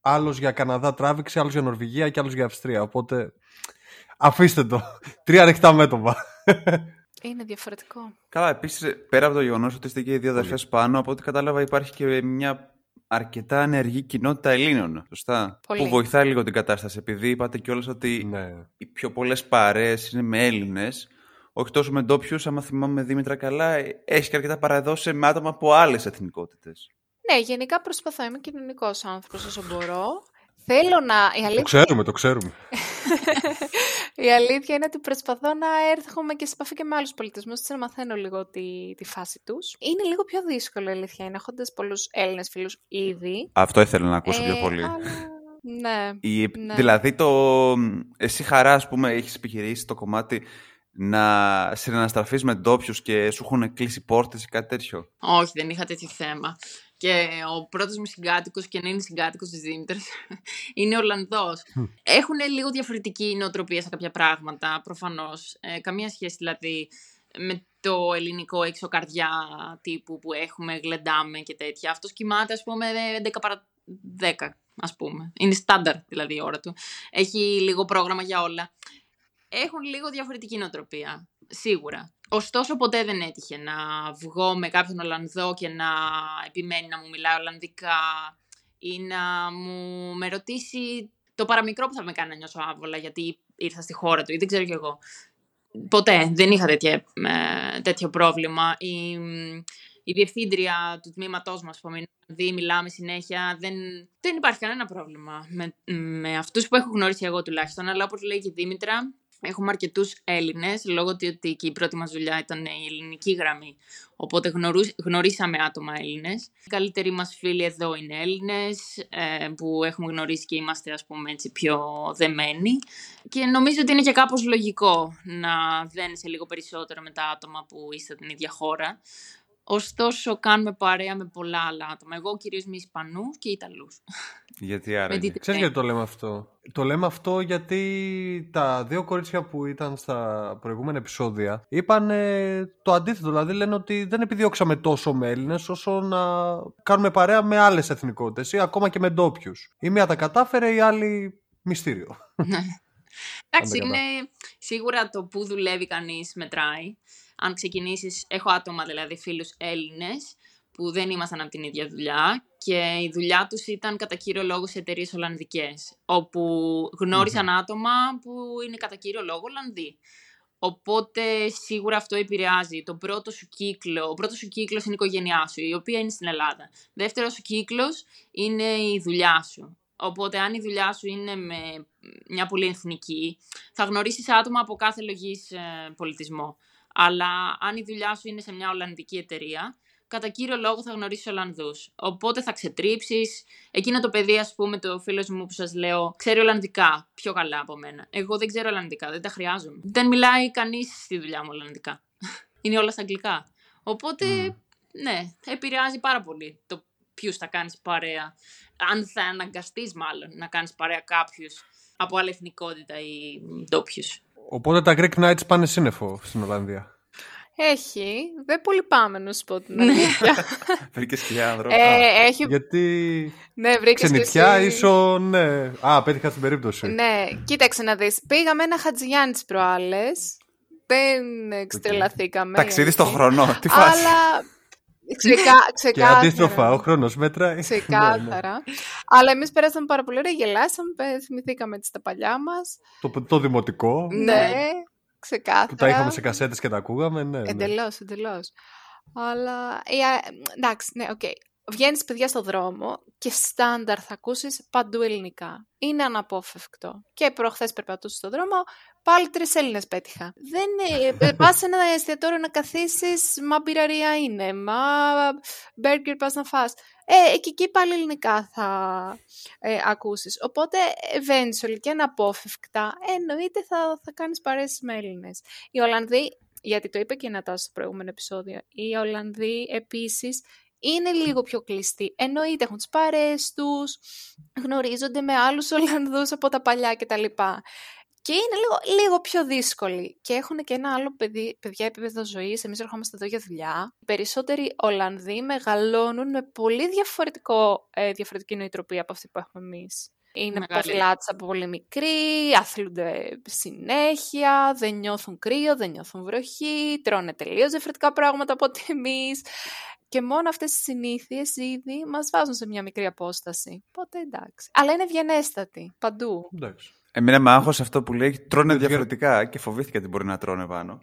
άλλος για Καναδά τράβηξε, άλλος για Νορβηγία και άλλος για Αυστρία, οπότε αφήστε το. [laughs] Τρία ανοιχτά μέτωπα. Είναι διαφορετικό. Καλά, επίσης, πέρα από το γεγονός ότι είστε και οι δύο αδερφές πάνω, από ό,τι κατάλαβα, υπάρχει και μια αρκετά ενεργή κοινότητα Ελλήνων. Σωστά; Πολύ. Που βοηθάει λίγο την κατάσταση. Επειδή είπατε κιόλας ότι ναι. οι πιο πολλές παρέες είναι με Έλληνες, όχι τόσο με ντόπιους. Άμα θυμάμαι Δήμητρα καλά, έχει και αρκετά παραδόσει με άτομα από άλλες εθνικότητες. Ναι, γενικά προσπαθώ. Είμαι κοινωνικός άνθρωπος όσο μπορώ. Θέλω να. Η Το αλήθεια, ξέρουμε, το ξέρουμε. [laughs] η αλήθεια είναι ότι προσπαθώ να έρχομαι και σε επαφή και με άλλους πολιτισμούς, έτσι να μαθαίνω λίγο τη, τη φάση τους. Είναι λίγο πιο δύσκολο, η αλήθεια είναι, έχοντας πολλούς Έλληνες φίλους ήδη. Αυτό ήθελα να ακούσω πιο Ε, πολύ. αλλά- Ναι. Η, Ναι. Δηλαδή, το, εσύ χαρά, ας πούμε, έχεις επιχειρήσει το κομμάτι να συναναστραφείς με ντόπιους και σου έχουν κλείσει πόρτες ή κάτι τέτοιο; Όχι, δεν είχα τέτοιο θέμα. Και ο πρώτος μου συγκάτοικος και να είναι συγκάτοικος της Δήμητρας [laughs] είναι Ολλανδός. Έχουν λίγο διαφορετική νοοτροπία σε κάποια πράγματα, προφανώς. Ε, καμία σχέση δηλαδή με το ελληνικό έξω καρδιά τύπου που έχουμε, γλεντάμε και τέτοια. Αυτός κοιμάται, ας πούμε, 11 παρα 10, ας πούμε. Είναι στάνταρ δηλαδή η ώρα του. Έχει λίγο πρόγραμμα για όλα. Έχουν λίγο διαφορετική νοοτροπία, σίγουρα. Ωστόσο, ποτέ δεν έτυχε να βγω με κάποιον Ολλανδό και να επιμένει να μου μιλάει Ολλανδικά ή να μου με ρωτήσει το παραμικρό που θα με κάνει να νιώσω άβολα γιατί ήρθα στη χώρα του ή δεν ξέρω κι εγώ. Ποτέ δεν είχα τέτοια, ε, τέτοιο πρόβλημα. Η, η διευθύντρια του τμήματός μας που δει, μιλάμε συνέχεια, δεν, δεν υπάρχει κανένα πρόβλημα με, με αυτούς που έχω γνωρίσει εγώ τουλάχιστον, αλλά όπως λέει και η Δήμητρα, έχουμε αρκετούς Έλληνες, λόγω ότι ότι και η πρώτη μας δουλειά ήταν η ελληνική γραμμή, οπότε γνωρούς, γνωρίσαμε άτομα Έλληνες. Οι καλύτεροι μας φίλοι εδώ είναι Έλληνες, ε, που έχουμε γνωρίσει και είμαστε ας πούμε έτσι πιο δεμένοι. Και νομίζω ότι είναι και κάπως λογικό να δένεσαι λίγο περισσότερο με τα άτομα που είστε την ίδια χώρα. Ωστόσο, κάνουμε παρέα με πολλά άλλα άτομα. Εγώ κυρίως με Ισπανούς και Ιταλούς. Γιατί άρα. [laughs] Με τι- Ξέρεις γιατί το λέμε αυτό; Το λέμε αυτό γιατί τα δύο κορίτσια που ήταν στα προηγούμενα επεισόδια είπαν ε, το αντίθετο. Δηλαδή λένε ότι δεν επιδιώξαμε τόσο με Έλληνες όσο να κάνουμε παρέα με άλλες εθνικότητες ή ακόμα και με ντόπιους. Η μία τα κατάφερε, η άλλη μυστήριο. [laughs] Εντάξει, κατά. είναι σίγουρα το που δουλεύει κανείς μετράει. Αν ξεκινήσεις, έχω άτομα δηλαδή φίλους Έλληνες που δεν ήμασταν από την ίδια δουλειά και η δουλειά τους ήταν κατά κύριο λόγο σε εταιρείες Ολλανδικές, όπου γνώρισαν άτομα που είναι κατά κύριο λόγο Ολλανδοί. Οπότε σίγουρα αυτό επηρεάζει. Το πρώτο σου κύκλο, ο πρώτος σου κύκλος είναι η οικογένειά σου, η οποία είναι στην Ελλάδα. Δεύτερος σου κύκλος είναι η δουλειά σου. Οπότε, αν η δουλειά σου είναι με μια πολύ εθνική, θα γνωρίσεις άτομα από κάθε λογής ε, πολιτισμό. Αλλά αν η δουλειά σου είναι σε μια Ολλανδική εταιρεία, κατά κύριο λόγο θα γνωρίσεις Ολλανδούς. Οπότε θα ξετρίψεις. Εκείνο το παιδί, ας πούμε, το φίλος μου που σας λέω, ξέρει Ολλανδικά πιο καλά από μένα. Εγώ δεν ξέρω Ολλανδικά, δεν τα χρειάζομαι. Δεν μιλάει κανείς στη δουλειά μου Ολλανδικά. [laughs] είναι όλα στα αγγλικά. Οπότε, ναι, επηρεάζει πάρα πολύ το ποιους θα κάνεις παρέα. Αν θα αναγκαστείς, μάλλον, να κάνεις παρέα κάποιου από άλλη εθνικότητα ή ντόπιους. Οπότε τα Greek Nights πάνε σύννεφο στην Ολλανδία. Έχει. Δεν πολύ πάμε, να σου πω την αλήθεια. [laughs] Βρήκες σκιά, άνθρωπο. ε, έχει... Γιατί Ναι, βρήκες και ξενιτιά εσύ. ίσο, ναι. Α, πέτυχα στην περίπτωση. Ναι, κοίταξε να δεις. Πήγαμε ένα Χατζηγιάννη τις προάλλες. Δεν εξτρελαθήκαμε. Ταξίδι η στο αλήθεια. χρόνο. Τι φάση. Αλλά ξεκα... [laughs] Και ξεκάθαρα. αντίστροφα, ο χρόνος μέτράει. [laughs] Ξεκάθαρα. Αλλά εμείς περάσαμε πάρα πολύ ωραία, γελάσαμε, πε- θυμηθήκαμε τις τα παλιά μας. το, το δημοτικό Ναι, ξεκάθαρα. που τα είχαμε σε κασέτες και τα ακούγαμε. Ναι, ναι. Εντελώς, εντελώς. Αλλά, ε, α, εντάξει, ναι, οκ. Βγαίνεις παιδιά στο δρόμο και στάνταρ θα ακούσεις παντού ελληνικά. Είναι αναπόφευκτο. Και προχθές περπατούσα στο δρόμο, πάλι τρεις Έλληνες πέτυχα. Δεν είναι, πας σε ένα εστιατόριο να καθίσεις, μα μπιραρία είναι, μα μπέργκερ πας να φας. Ε, και εκεί πάλι ελληνικά θα ε, ακούσεις. Οπότε, eventually και αναπόφευκτα, εννοείται θα, θα κάνεις παρέσεις με Έλληνες. Οι Ολλανδοί γιατί το είπε και η Νατάσα στο προηγούμενο επεισόδιο, οι Ολλανδοί επίσης είναι λίγο πιο κλειστοί. Εννοείται έχουν τις παρέες τους, γνωρίζονται με άλλους Ολλανδούς από τα παλιά κτλ. Και είναι λίγο, λίγο πιο δύσκολοι. Και έχουν και ένα άλλο παιδί, παιδιά επίπεδο ζωής. Εμείς ερχόμαστε εδώ για δουλειά. Οι περισσότεροι Ολλανδοί μεγαλώνουν με πολύ διαφορετικό, ε, διαφορετική νοητροπία από αυτή που έχουμε εμείς. Είναι Μεγάλη. ποδηλάτες από πολύ μικροί, αθλούνται συνέχεια, δεν νιώθουν κρύο, δεν νιώθουν βροχή, τρώνε τελείως διαφορετικά πράγματα από ότι εμείς. Και μόνο αυτές οι συνήθειες ήδη μας βάζουν σε μια μικρή απόσταση. Οπότε εντάξει. Αλλά είναι ευγενέστατοι, παντού. Εντάξει. Εμένα με άγχος αυτό που λέει τρώνε Δεν διαφορετικά και φοβήθηκα τι μπορεί να τρώνε πάνω.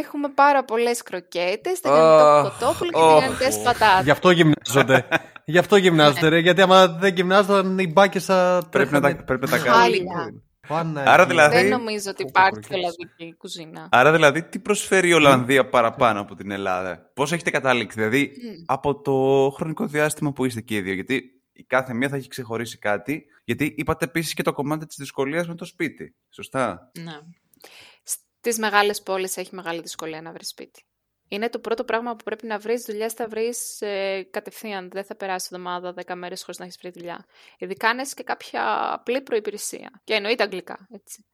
Έχουμε πάρα πολλές κροκέτες, Αχ, τηγανιτό κοτόπουλο και οχ. τηγανιτές πατάτες. Γι' αυτό γυμνάζονται. [laughs] Γι' αυτό γυμνάζονται, ρε. Γιατί άμα δεν γυμνάζονταν, οι μπάκες θα. Πρέπει να, τα, τρέχανε. πρέπει να τα Χάλια. κάνουν. Πάνε. Άρα δηλαδή- Δεν νομίζω ότι Πω, πω, υπάρχει κροκέτες. ολλανδική κουζίνα. Άρα δηλαδή τι προσφέρει η Ολλανδία παραπάνω από την Ελλάδα; Πώς έχετε καταλήξει, δηλαδή από το χρονικό διάστημα που είστε και οι δύο. Γιατί η κάθε μία θα έχει ξεχωρίσει κάτι. Γιατί είπατε επίσης και το κομμάτι της δυσκολίας με το σπίτι. Σωστά; Ναι. Στις μεγάλες πόλεις έχει μεγάλη δυσκολία να βρεις σπίτι. Είναι το πρώτο πράγμα που πρέπει να βρεις δουλειά, θα βρεις ε, κατευθείαν. Δεν θα περάσει εβδομάδα, 10 μέρες χωρίς να έχεις βρει δουλειά. Ειδικά αν έχεις και κάποια απλή προϋπηρεσία. Και εννοείται αγγλικά, έτσι.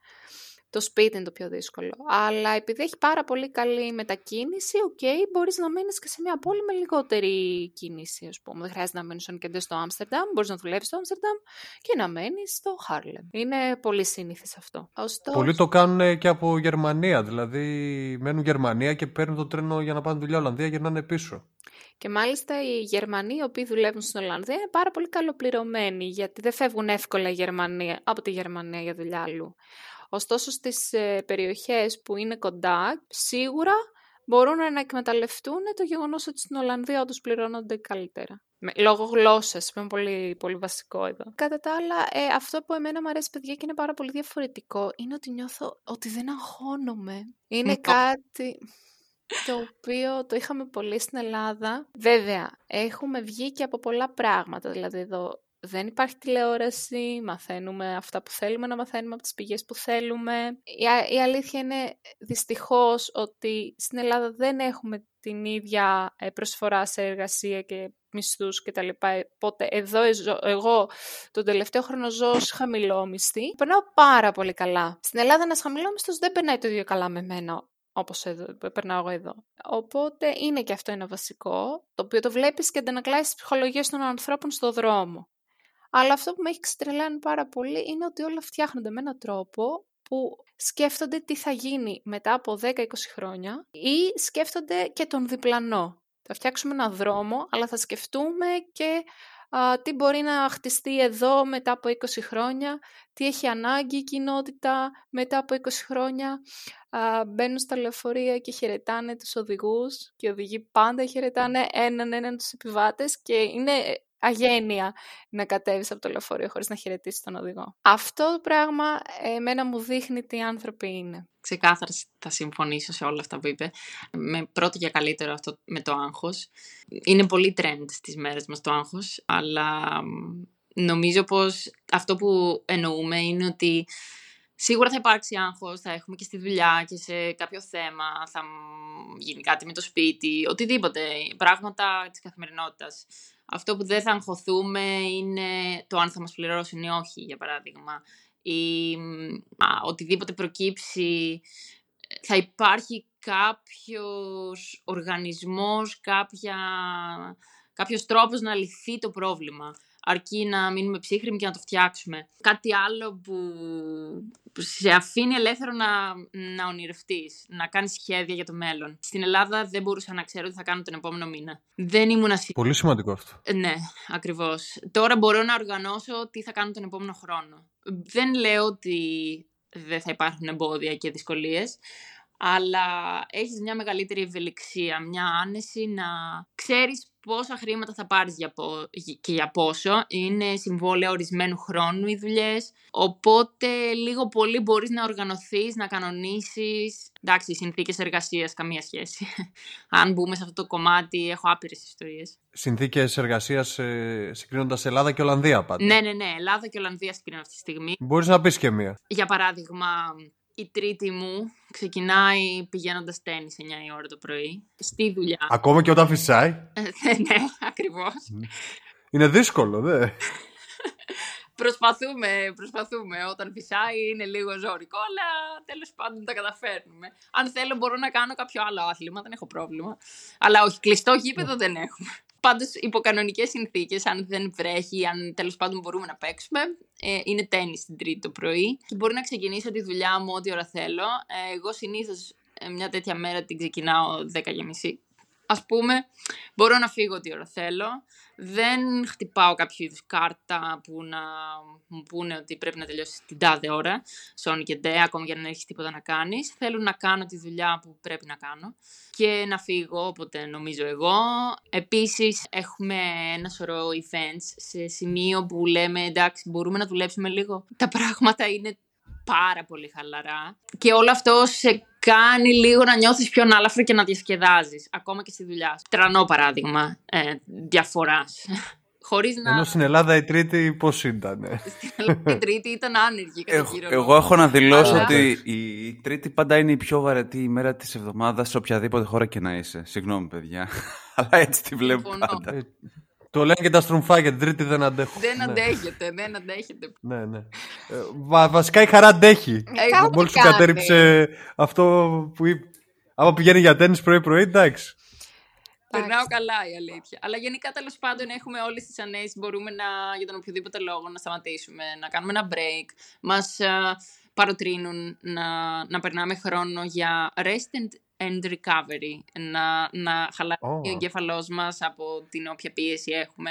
Το σπίτι είναι το πιο δύσκολο. Αλλά επειδή έχει πάρα πολύ καλή μετακίνηση, οκ, μπορείς να μείνεις και σε μια πόλη με λιγότερη κίνηση, ας πούμε. Δεν χρειάζεται να μείνεις στον κέντρο στο Άμστερνταμ, μπορείς να δουλεύεις στο Άμστερνταμ και να μένεις στο Χάρλεμ. Είναι πολύ σύνηθες αυτό. Ωστόσο, Πολλοί το κάνουν και από Γερμανία. Δηλαδή, μένουν Γερμανία και παίρνουν το τρένο για να πάνε δουλειά Ολλανδία και γυρνάνε πίσω. Και μάλιστα οι Γερμανοί οι οποίοι δουλεύουν στην Ολλανδία είναι πάρα πολύ καλοπληρωμένοι γιατί δεν φεύγουν εύκολα η Γερμανία, από τη Γερμανία για δουλειά αλλού. Ωστόσο στις ε, περιοχές που είναι κοντά σίγουρα μπορούν να εκμεταλλευτούν το γεγονός ότι στην Ολλανδία όντως πληρώνονται καλύτερα. Με, λόγω γλώσσας, που είναι πολύ, πολύ βασικό εδώ. Κατά τα άλλα, ε, αυτό που εμένα μου αρέσει παιδιά και είναι πάρα πολύ διαφορετικό είναι ότι νιώθω ότι δεν αγχώνομαι. Είναι κάτι το οποίο το είχαμε πολύ στην Ελλάδα. Βέβαια, έχουμε βγει και από πολλά πράγματα. Δηλαδή εδώ δεν υπάρχει τηλεόραση, μαθαίνουμε αυτά που θέλουμε να μαθαίνουμε από τις πηγές που θέλουμε. Η, α- η αλήθεια είναι δυστυχώς ότι στην Ελλάδα δεν έχουμε την ίδια ε, προσφορά σε εργασία και μισθούς και τα λοιπά. Οπότε εδώ εζω- εγώ τον τελευταίο χρόνο ζω σε χαμηλό μισθή. Περνάω πάρα πολύ καλά. Στην Ελλάδα ένας χαμηλό μισθός δεν περνάει το ίδιο καλά με μένα όπως εδώ, που περνάω εγώ εδώ. Οπότε είναι και αυτό ένα βασικό, το οποίο το βλέπεις και αντανακλάεις στις ψυχολογίες των ανθρώπων στο δρόμο. Αλλά αυτό που με έχει ξετρελάνει πάρα πολύ είναι ότι όλα φτιάχνονται με έναν τρόπο που σκέφτονται τι θα γίνει μετά από 10-20 χρόνια ή σκέφτονται και τον διπλανό. Θα φτιάξουμε έναν δρόμο, αλλά θα σκεφτούμε και α, τι μπορεί να χτιστεί εδώ μετά από 20 χρόνια, τι έχει ανάγκη η κοινότητα μετά από 20 χρόνια. Α, μπαίνουν στα λεωφορεία και χαιρετάνε τους οδηγούς και οι οδηγοί πάντα χαιρετάνε έναν έναν τους επιβάτες και είναι αγένεια να κατέβεις από το λεωφορείο χωρίς να χαιρετήσεις τον οδηγό. Αυτό το πράγμα εμένα μου δείχνει τι άνθρωποι είναι. Ξεκάθαρα θα συμφωνήσω σε όλα αυτά που είπε. Με πρώτο και καλύτερο αυτό με το άγχος. Είναι πολύ trend στις μέρες μας το άγχος, αλλά νομίζω πως αυτό που εννοούμε είναι ότι Σίγουρα θα υπάρξει άγχος, θα έχουμε και στη δουλειά και σε κάποιο θέμα, θα γίνει κάτι με το σπίτι, οτιδήποτε, πράγματα της καθημερινότητας. Αυτό που δεν θα αγχωθούμε είναι το αν θα μας πληρώσουν ή όχι, για παράδειγμα. Ή οτιδήποτε προκύψει, θα υπάρχει κάποιος οργανισμός, κάποια, κάποιος τρόπος να λυθεί το πρόβλημα αρκεί να μείνουμε ψύχρεμοι και να το φτιάξουμε. Κάτι άλλο που σε αφήνει ελεύθερο να, να ονειρευτείς, να κάνεις σχέδια για το μέλλον. Στην Ελλάδα δεν μπορούσα να ξέρω τι θα κάνω τον επόμενο μήνα. Δεν ήμουν ασύ... Πολύ σημαντικό αυτό. Ε, ναι, ακριβώς. Τώρα μπορώ να οργανώσω τι θα κάνω τον επόμενο χρόνο. Δεν λέω ότι δεν θα υπάρχουν εμπόδια και δυσκολίες, αλλά έχεις μια μεγαλύτερη ευελιξία, μια άνεση να ξέρεις πόσα χρήματα θα πάρεις για και για πόσο. Είναι συμβόλαια ορισμένου χρόνου οι δουλειές. Οπότε λίγο πολύ μπορείς να οργανωθείς, να κανονίσεις. Εντάξει, οι συνθήκες εργασίας καμία σχέση. [laughs] Αν μπούμε σε αυτό το κομμάτι, έχω άπειρες ιστορίες. Συνθήκες εργασίας ε, συγκρίνοντας Ελλάδα και Ολλανδία πάντα. Ναι, ναι, ναι. Ελλάδα και Ολλανδία συγκρίνω αυτή τη στιγμή. Μπορείς να πεις και μία. Για παράδειγμα, η τρίτη μου ξεκινάει πηγαίνοντας τέννη 9 η ώρα το πρωί, στη δουλειά. Ακόμα και όταν φυσάει; Ε, ναι, ακριβώς. Είναι δύσκολο, δε. προσπαθούμε, προσπαθούμε. Όταν φυσάει είναι λίγο ζώρικο, αλλά τέλος πάντων τα καταφέρνουμε. Αν θέλω μπορώ να κάνω κάποιο άλλο άθλημα, δεν έχω πρόβλημα. Αλλά όχι, κλειστό γήπεδο δεν έχουμε. Πάντως, υπό κανονικές συνθήκες, αν δεν βρέχει, αν τέλος πάντων μπορούμε να παίξουμε, ε, είναι τέννη την Τρίτη το πρωί. Και μπορεί να ξεκινήσω τη δουλειά μου ό,τι ώρα θέλω. Ε, εγώ συνήθως ε, μια τέτοια μέρα την ξεκινάω 10.30. Α πούμε, μπορώ να φύγω ό,τι ώρα θέλω δεν χτυπάω κάποιο είδους κάρτα που να μου πούνε ότι πρέπει να τελειώσει την τάδε ώρα, Sony και Ντέ, ακόμα και αν δεν έχεις τίποτα να κάνεις. Θέλω να κάνω τη δουλειά που πρέπει να κάνω και να φύγω όποτε νομίζω εγώ. Επίσης, έχουμε ένα σωρό events σε σημείο που λέμε εντάξει, μπορούμε να δουλέψουμε λίγο. Τα πράγματα είναι πάρα πολύ χαλαρά. Και όλο αυτό σε κάνει λίγο να νιώθεις πιο ανάλαφρο και να διασκεδάζεις, ακόμα και στη δουλειά σου. Τρανό παράδειγμα ε, διαφοράς. [laughs] Χωρίς να... Ενώ στην Ελλάδα η Τρίτη πώς ήταν. [laughs] Στην Ελλάδα η Τρίτη ήταν άνεργη. Εγώ, εγώ έχω να δηλώσω ότι η Τρίτη πάντα είναι η πιο βαρετή ημέρα της εβδομάδας σε οποιαδήποτε χώρα και να είσαι. Συγγνώμη, παιδιά. [laughs] Αλλά έτσι τη βλέπω πάντα. Ε, το λένε και τα στρομφάκια, την τρίτη δεν αντέχω. Δεν ναι. αντέχετε, δεν αντέχετε. Ναι, ναι. Ε, βασικά η χαρά αντέχει. Ε, Μόλις σου κατέριψε αυτό που είπε. Άμα πηγαίνει για τέννη πρωί-πρωί, εντάξει. Περνάω καλά η αλήθεια. Αλλά γενικά τέλος πάντων έχουμε όλες τις ανέσεις. Μπορούμε να, για τον οποιοδήποτε λόγο να σταματήσουμε, να κάνουμε ένα break. Μας uh, παροτρύνουν να, να περνάμε χρόνο για rest and and recovery, να, να χαλάσει oh. ο εγκέφαλός μας από την όποια πίεση έχουμε.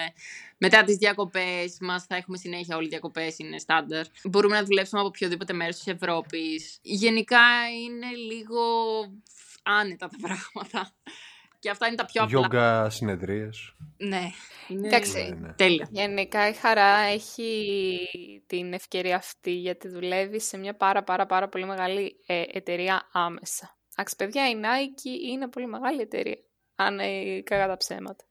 Μετά τις διακοπές μας, θα έχουμε συνέχεια όλοι οι διακοπές, είναι στάνταρ. Μπορούμε να δουλέψουμε από οποιοδήποτε μέρος της Ευρώπης. Γενικά είναι λίγο άνετα τα πράγματα. Και αυτά είναι τα πιο απλά. Γιόγκα συνεδρίες. Ναι. Εντάξει, ναι, ναι. τέλεια. Γενικά η Χαρά έχει την ευκαιρία αυτή γιατί δουλεύεις σε μια πάρα πάρα πάρα πολύ μεγάλη ε, εταιρεία άμεσα. Εντάξει, παιδιά, η Nike είναι πολύ μεγάλη εταιρεία, αν ε, κακά τα ψέματα.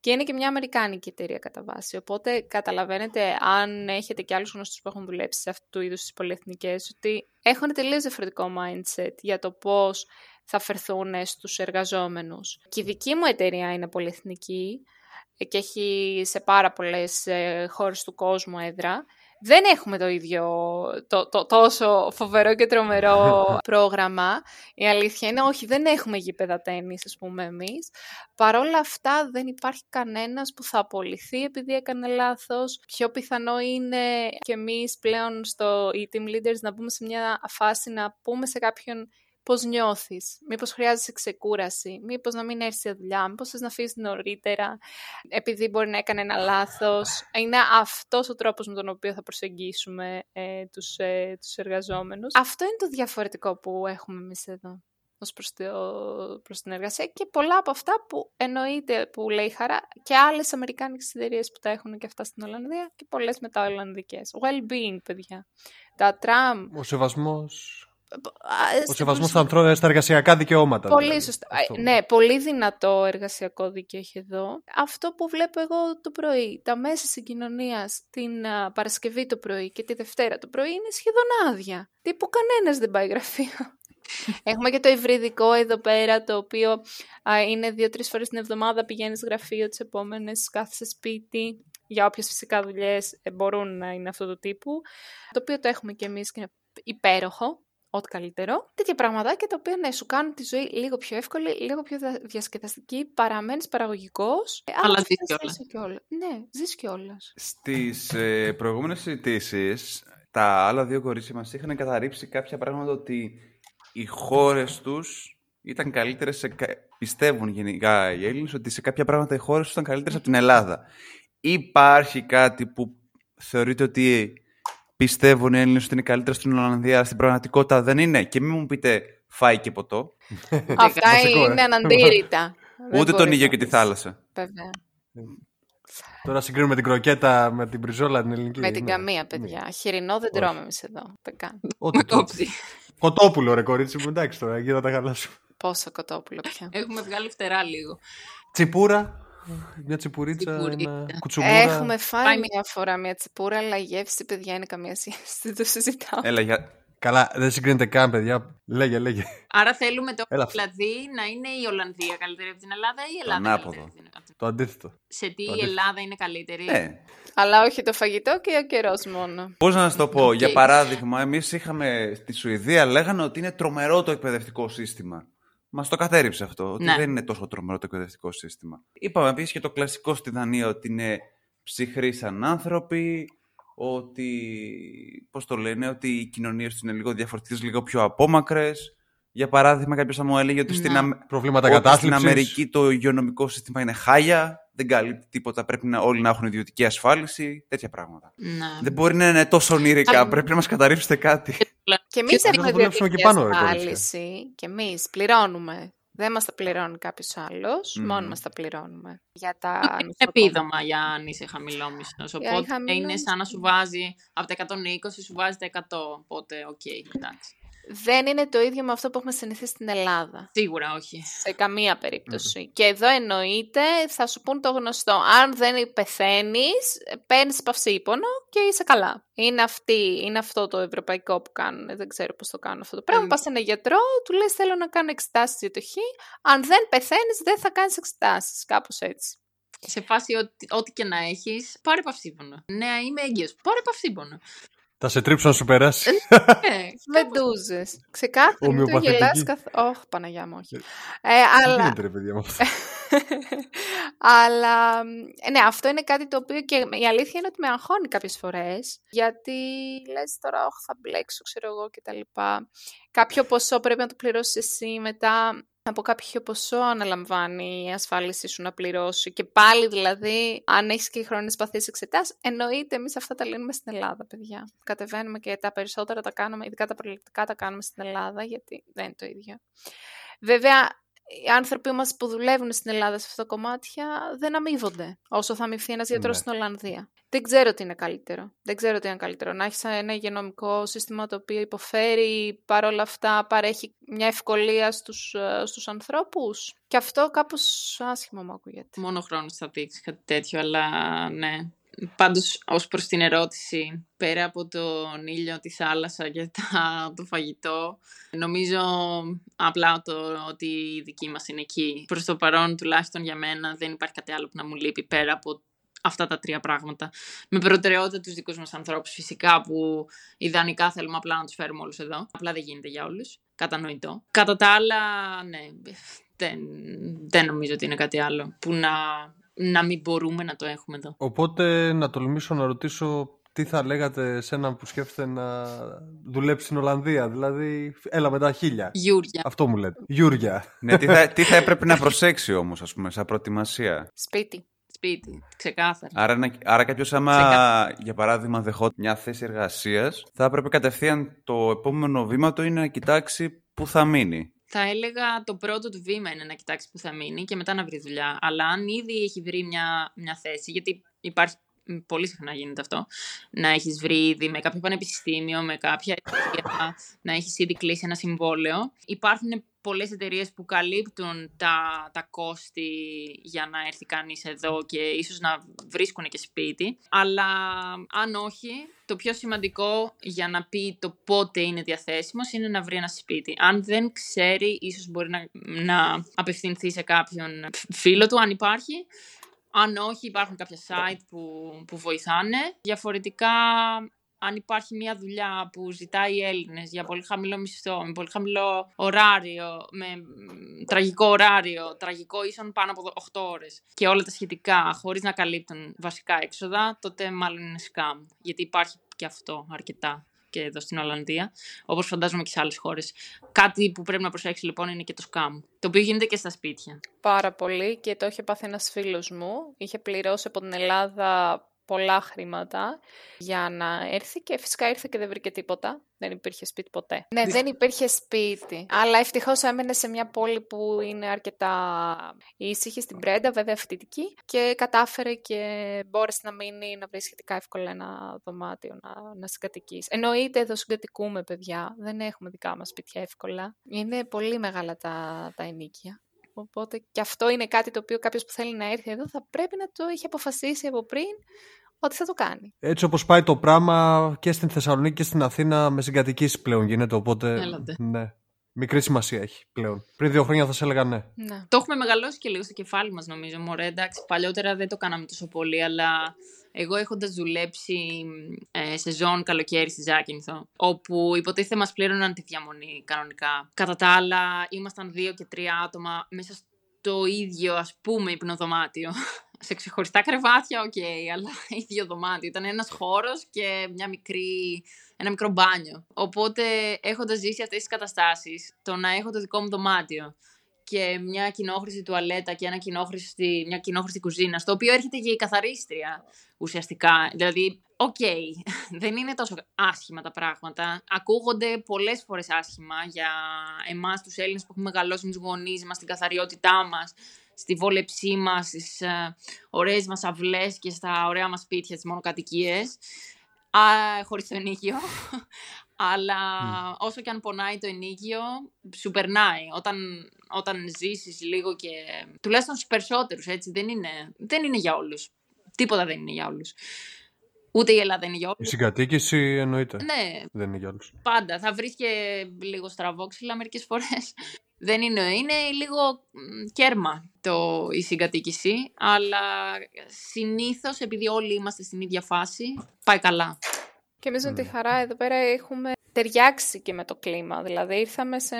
Και είναι και μια αμερικάνικη εταιρεία κατά βάση. Οπότε καταλαβαίνετε, αν έχετε και άλλους γνωστούς που έχουν δουλέψει σε αυτού του είδους τις πολυεθνικές, ότι έχουν τελείως διαφορετικό mindset για το πώς θα φερθούν στους εργαζόμενους. Και η δική μου εταιρεία είναι πολυεθνική και έχει σε πάρα πολλές ε, χώρες του κόσμου έδρα δεν έχουμε το ίδιο το, το, τόσο φοβερό και τρομερό [laughs] πρόγραμμα. Η αλήθεια είναι όχι, δεν έχουμε γήπεδα τέννις, ας πούμε εμείς. Παρ' όλα αυτά δεν υπάρχει κανένας που θα απολυθεί επειδή έκανε λάθος. Πιο πιθανό είναι και εμείς πλέον στο οι team leaders να μπούμε σε μια φάση να πούμε σε κάποιον πώς νιώθεις, μήπως χρειάζεσαι ξεκούραση, μήπως να μην έρθεις στη δουλειά, μήπως θες να φύγεις νωρίτερα, επειδή μπορεί να έκανε ένα λάθος. Είναι αυτός ο τρόπος με τον οποίο θα προσεγγίσουμε ε, τους, ε, τους εργαζόμενους. Αυτό είναι το διαφορετικό που έχουμε εμείς εδώ. ως προς, το, προς την εργασία και πολλά από αυτά που εννοείται που λέει χαρά και άλλες αμερικάνικες εταιρείες που τα έχουν και αυτά στην Ολλανδία και πολλές μετά Ολλανδικές. Well-being, παιδιά. Τα τραμ. Ο σεβασμός... Α, Ο σεβασμός στα, ανθρω- στα εργασιακά δικαιώματα. Πολύ δηλαδή. σωστά. Αυτό. Ε, Ναι, πολύ δυνατό εργασιακό δίκαιο έχει εδώ. Αυτό που βλέπω εγώ το πρωί, τα μέσα συγκοινωνίας την α, Παρασκευή το πρωί και τη Δευτέρα το πρωί είναι σχεδόν άδεια. Τύπου κανένας δεν πάει γραφείο. [laughs] Έχουμε και το υβριδικό εδώ πέρα, το οποίο α, είναι δύο-τρεις φορές την εβδομάδα πηγαίνεις γραφείο, τις επόμενες κάθεσαι σπίτι. Για όποιες φυσικά δουλειές μπορούν να είναι αυτού του τύπου. Το οποίο το έχουμε και εμείς και είναι υπέροχο ό,τι καλύτερο. Τέτοια πραγματάκια τα οποία ναι, σου κάνουν τη ζωή λίγο πιο εύκολη, λίγο πιο δια- διασκεδαστική, παραμένεις παραγωγικός. Αλλά ζεις κιόλας. Ναι, ζεις κιόλας. Στις ε, προηγούμενες συζητήσεις, τα άλλα δύο κορίτσια μας είχαν καταρρύψει κάποια πράγματα ότι οι χώρες τους ήταν καλύτερες, σε, κα- πιστεύουν γενικά οι Έλληνες, ότι σε κάποια πράγματα οι χώρες τους ήταν καλύτερες από την Ελλάδα. Υπάρχει κάτι που θεωρείτε ότι πιστεύουν οι Έλληνες ότι είναι καλύτερα στην Ολλανδία, αλλά στην πραγματικότητα δεν είναι. Και μην μου πείτε φάει και ποτό, [laughs] Αυτά Βασικό, ε. είναι αναντήρητα. Δεν ούτε τον μπορείς ήλιο να και τη πεις. θάλασσα. Βέβαια. Τώρα συγκρίνουμε την κροκέτα με την μπριζόλα την ελληνική. Με την Ναι. καμία, παιδιά. Χοιρινό δεν Όχι. τρώμε εμείς εδώ. Δεν καν. Ό,τι [laughs] το. Κόψει. Κοτόπουλο, ρε κορίτσι μου, εντάξει τώρα, εκεί θα τα χαλάσω. Πόσο κοτόπουλο πια. Έχουμε βγάλει φτερά λίγο. Τσιπούρα. Μια τσιπουρίτσα, Τσιπουρίτσα. ένα κουτσουμούρα. Έχουμε φάει Πάει μια φορά μια τσιπούρα, αλλά η γεύση, παιδιά, είναι καμία σχέση. [laughs] Δεν το συζητάω. Έλα, για... Καλά, δεν συγκρίνεται καν, παιδιά. Λέγε, λέγε. Άρα θέλουμε το Έλα. δηλαδή να είναι η Ολλανδία καλύτερη από την Ελλάδα ή η Ελλάδα ανάποδο. καλύτερη από την Ελλάδα; Το αντίθετο. Σε τι Το η αντίθετο. Ελλάδα είναι καλύτερη; Ναι. Αλλά όχι το φαγητό και ο καιρός μόνο. Πώς να σας το πω, Οκ. για παράδειγμα, εμείς είχαμε στη Σουηδία λέγανε ότι είναι τρομερό το εκπαιδευτικό σύστημα. Μας το κατέρριψε αυτό, ότι Ναι. δεν είναι τόσο τρομερό το εκπαιδευτικό σύστημα. Είπαμε επίσης και το κλασικό στη Δανία ότι είναι ψυχροί σαν άνθρωποι, ότι. Πώς το λένε, ότι οι κοινωνίες τους είναι λίγο διαφορετικές, λίγο πιο απόμακρες. Για παράδειγμα, κάποιος θα μου έλεγε ότι στην, Ναι. Αμ- Προβλήματα ότι στην κατάθλιψης. Αμερική το υγειονομικό σύστημα είναι χάλια, δεν καλύπτει τίποτα, πρέπει να, όλοι να έχουν ιδιωτική ασφάλιση, τέτοια πράγματα. Ναι. Δεν μπορεί να είναι τόσο ονειρικά. Αλλά- Πρέπει να μας καταρρίψετε κάτι. Και εμείς Και έχουμε θα δουλέψουμε ιδιωτική και πάνω, ρε, κορίτσια. ασφάλιση και εμείς πληρώνουμε. Δεν μας τα πληρώνει κάποιος άλλος, Μμμ. μόνο μας τα πληρώνουμε. Για τα Είναι νοσοκομεία. επίδομα για αν είσαι χαμηλόμισθος. Για Οπότε είναι χαμηλόμισθο. σαν να σου βάζει από τα 120 σου βάζει τα 100. Οπότε, οκ, εντάξει. Δεν είναι το ίδιο με αυτό που έχουμε συνηθίσει στην Ελλάδα. Σίγουρα όχι. Σε καμία περίπτωση. Και εδώ εννοείται, θα σου πουν το γνωστό. Αν δεν πεθαίνεις, παίρνεις παυσίπονο και είσαι καλά. Είναι, αυτή, είναι αυτό το ευρωπαϊκό που κάνουν. Δεν ξέρω πώς το κάνουν αυτό το πράγμα. Mm. Πας σε ένα γιατρό, του λες: Θέλω να κάνω εξετάσεις για το χ. Αν δεν πεθαίνεις, δεν θα κάνεις εξετάσεις. Κάπως έτσι. Σε φάση ό,τι, ό,τι και να έχεις, πάρε παυσίπονο. Ναι, είμαι έγκυος. Πάρε παυσίπονο. Θα σε τρίψω να σου περάσει. ε, Βεντούζε. Ξεκάθαρα. Μην το Ομοιοπαθητική. γελάς καθ... Όχι, Παναγιά μου, όχι. Ε, Τι αλλά... γίνεται, ρε παιδιά με αυτό; [laughs] Αλλά ε, ναι, αυτό είναι κάτι το οποίο και η αλήθεια είναι ότι με αγχώνει κάποιες φορές γιατί λες τώρα όχι θα μπλέξω ξέρω εγώ και τα λοιπά. Κάποιο ποσό πρέπει να το πληρώσεις εσύ μετά από κάποιο ποσό αναλαμβάνει η ασφάλιση σου να πληρώσει και πάλι δηλαδή αν έχεις και χρόνες παθείς εξετάσεις εννοείται εμείς αυτά τα λύνουμε στην Ελλάδα παιδιά. Κατεβαίνουμε και τα περισσότερα τα κάνουμε, ειδικά τα προληπτικά τα κάνουμε στην Ελλάδα γιατί δεν είναι το ίδιο. Βέβαια οι άνθρωποι μας που δουλεύουν στην Ελλάδα σε αυτά τα κομμάτια δεν αμείβονται όσο θα αμοιβθεί ένας γιατρός Ναι. στην Ολλανδία. Δεν ξέρω τι είναι καλύτερο. Δεν ξέρω τι είναι καλύτερο. Να έχεις ένα υγειονομικό σύστημα το οποίο υποφέρει, παρόλα αυτά παρέχει μια ευκολία στους, ε, στους ανθρώπους. Και αυτό κάπως άσχημο μου ακούγεται. μόνο χρόνος θα δείξεις κάτι τέτοιο, αλλά ναι. Πάντως, ως προς την ερώτηση, πέρα από τον ήλιο, τη θάλασσα και τα, το φαγητό, νομίζω απλά το ότι η δική μας είναι εκεί. Προς το παρόν, τουλάχιστον για μένα, δεν υπάρχει κάτι άλλο που να μου λείπει πέρα από αυτά τα τρία πράγματα. Με προτεραιότητα τους δικούς μας ανθρώπους, φυσικά, που ιδανικά θέλουμε απλά να τους φέρουμε όλους εδώ. Απλά δεν γίνεται για όλους. Κατανοητό. Κατά τα άλλα, ναι, δεν, δεν νομίζω ότι είναι κάτι άλλο που να, να μην μπορούμε να το έχουμε εδώ. Οπότε να τολμήσω να ρωτήσω τι θα λέγατε σε έναν που σκέφτεται να δουλέψει στην Ολλανδία. Δηλαδή, έλα με τα χίλια. Γιούρια. Αυτό μου λέτε. Γιούρια. ναι, τι, θα, τι θα έπρεπε να προσέξει όμως, ας πούμε, σαν προετοιμασία; Σπίτι. Σπίτι. Ξεκάθαρα. Άρα, να- άρα κάποιος, άμα Ξεκάθαρα. για παράδειγμα δεχόταν μια θέση εργασίας, θα έπρεπε κατευθείαν το επόμενο βήμα του είναι να κοιτάξει πού θα μείνει. Θα έλεγα το πρώτο του βήμα είναι να κοιτάξει που θα μείνει και μετά να βρει δουλειά. Αλλά αν ήδη έχει βρει μια, μια θέση, γιατί υπάρχει πολύ συχνά γίνεται αυτό, να έχεις βρει ήδη με κάποιο πανεπιστήμιο, με κάποια εταιρεία, να έχεις ήδη κλείσει ένα συμβόλαιο. Υπάρχουν πολλές εταιρείες που καλύπτουν τα, τα κόστη για να έρθει κανείς εδώ και ίσως να βρίσκουν και σπίτι. Αλλά αν όχι, το πιο σημαντικό για να πει το πότε είναι διαθέσιμος είναι να βρει ένα σπίτι. Αν δεν ξέρει, ίσως μπορεί να, να απευθυνθεί σε κάποιον φίλο του, αν υπάρχει, αν όχι, υπάρχουν κάποια site που, που βοηθάνε. Διαφορετικά, αν υπάρχει μια δουλειά που ζητάει Έλληνες για πολύ χαμηλό μισθό, με πολύ χαμηλό ωράριο, με τραγικό ωράριο, τραγικό ίσον πάνω από 8 ώρες και όλα τα σχετικά, χωρίς να καλύπτουν βασικά έξοδα, τότε μάλλον είναι scam. Γιατί υπάρχει και αυτό αρκετά και εδώ στην Ολλανδία, όπως φαντάζομαι και σε άλλες χώρες. Κάτι που πρέπει να προσέξεις λοιπόν είναι και το scam, το οποίο γίνεται και στα σπίτια. Πάρα πολύ και το είχε πάθει ένας φίλος μου. Είχε πληρώσει από την Ελλάδα πολλά χρήματα για να έρθει και φυσικά ήρθε και δεν βρήκε τίποτα. Δεν υπήρχε σπίτι ποτέ. Ναι, δεν υπήρχε σπίτι. Αλλά ευτυχώς έμενε σε μια πόλη που είναι αρκετά ήσυχη, στην Πρέντα, βέβαια φοιτητική, και κατάφερε και μπόρεσε να μείνει, να βρει σχετικά εύκολα ένα δωμάτιο να, να συγκατοικήσει. Εννοείται εδώ συγκατοικούμε, παιδιά. Δεν έχουμε δικά μας σπίτια εύκολα. Είναι πολύ μεγάλα τα, τα ενίκια. Οπότε και αυτό είναι κάτι το οποίο κάποιος που θέλει να έρθει εδώ θα πρέπει να το έχει αποφασίσει από πριν ότι θα το κάνει. Έτσι όπως πάει το πράγμα και στην Θεσσαλονίκη και στην Αθήνα με συγκατοικήσεις πλέον γίνεται, οπότε ναι. Μικρή σημασία έχει πλέον. Πριν δύο χρόνια θα σε έλεγα ναι. ναι. Το έχουμε μεγαλώσει και λίγο στο κεφάλι μας, νομίζω. Μωρέ, εντάξει, παλιότερα δεν το κάναμε τόσο πολύ, αλλά εγώ έχοντας δουλέψει ε, σε ζώνη καλοκαίρι στη Ζάκυνθο, όπου υποτίθεται μας πλήρωναν τη διαμονή κανονικά. Κατά τα άλλα, ήμασταν δύο και τρία άτομα μέσα στο ίδιο, ας πούμε, υπνοδωμάτιο [laughs] σε ξεχωριστά κρεβάτια, OK, okay, αλλά [laughs] ίδιο δωμάτιο. Ήταν ένας χώρος και μια μικρή, ένα μικρό μπάνιο. Οπότε, έχοντας ζήσει αυτές τις καταστάσεις, το να έχω το δικό μου δωμάτιο και μια κοινόχρηστη τουαλέτα και ένα κοινόχρηστη, μια κοινόχρηστη κουζίνα, στο οποίο έρχεται και η καθαρίστρια ουσιαστικά. Δηλαδή, OK, okay, [laughs] δεν είναι τόσο άσχημα τα πράγματα. Ακούγονται πολλές φορές άσχημα για εμάς τους Έλληνες που έχουμε μεγαλώσει με τους γονείς μας, την καθαριότητά μας στη βόλεψή μας, στις ε, ωραίες μας αυλές και στα ωραία μας σπίτια, τις μονοκατοικίες, α, χωρίς το ενίκιο. [laughs] Αλλά όσο και αν πονάει το ενίκιο, σου περνάει. Όταν, όταν ζήσεις λίγο και... Τουλάχιστον στους περισσότερους, έτσι. Δεν είναι, δεν είναι για όλους. Τίποτα δεν είναι για όλους. Ούτε η Ελλάδα είναι για όλους. Η συγκατοίκηση εννοείται. Ναι. Δεν είναι για όλους. Πάντα. Θα βρεις και λίγο στραβόξυλα μερικές φορές. Δεν είναι, είναι λίγο κέρμα το, η συγκατοίκηση, αλλά συνήθως επειδή όλοι είμαστε στην ίδια φάση, πάει καλά. Και εμείς με τη χαρά εδώ πέρα έχουμε ταιριάξει και με το κλίμα. Δηλαδή ήρθαμε σε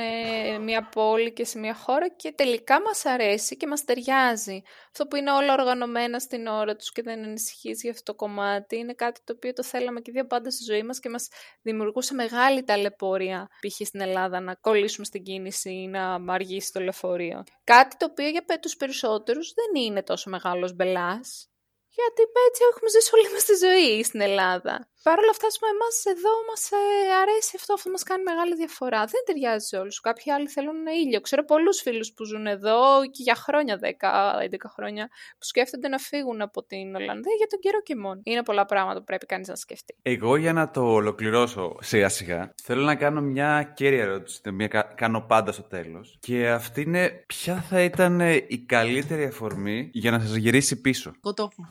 μια πόλη και σε μια χώρα και τελικά μας αρέσει και μας ταιριάζει. Αυτό που είναι όλα οργανωμένα στην ώρα τους και δεν ανησυχείς για αυτό το κομμάτι είναι κάτι το οποίο το θέλαμε και δύο πάντα στη ζωή μας και μας δημιουργούσε μεγάλη ταλαιπωρία π.χ. στην Ελλάδα να κολλήσουμε στην κίνηση ή να αργήσει το λεωφορείο. Κάτι το οποίο για τους περισσότερους δεν είναι τόσο μεγάλος μπελάς. Γιατί έτσι έχουμε ζήσει όλη μας τη ζωή στην Ελλάδα. Παρ' όλα αυτά, πούμε, εμάς εδώ μας ε, αρέσει αυτό, αυτό μας κάνει μεγάλη διαφορά. Δεν ταιριάζει σε όλους. Κάποιοι άλλοι θέλουν ήλιο. Ξέρω πολλούς φίλους που ζουν εδώ και για χρόνια, 10-11 χρόνια, που σκέφτονται να φύγουν από την Ολλανδία για τον καιρό και μόνο. Είναι πολλά πράγματα που πρέπει κανείς να σκεφτεί. Εγώ για να το ολοκληρώσω σιγά σιγά, θέλω να κάνω μια κέρια ερώτηση, την οποία κάνω πάντα στο τέλος. Και αυτή είναι ποια θα ήταν η καλύτερη αφορμή για να σας γυρίσει πίσω; Κοτόφα.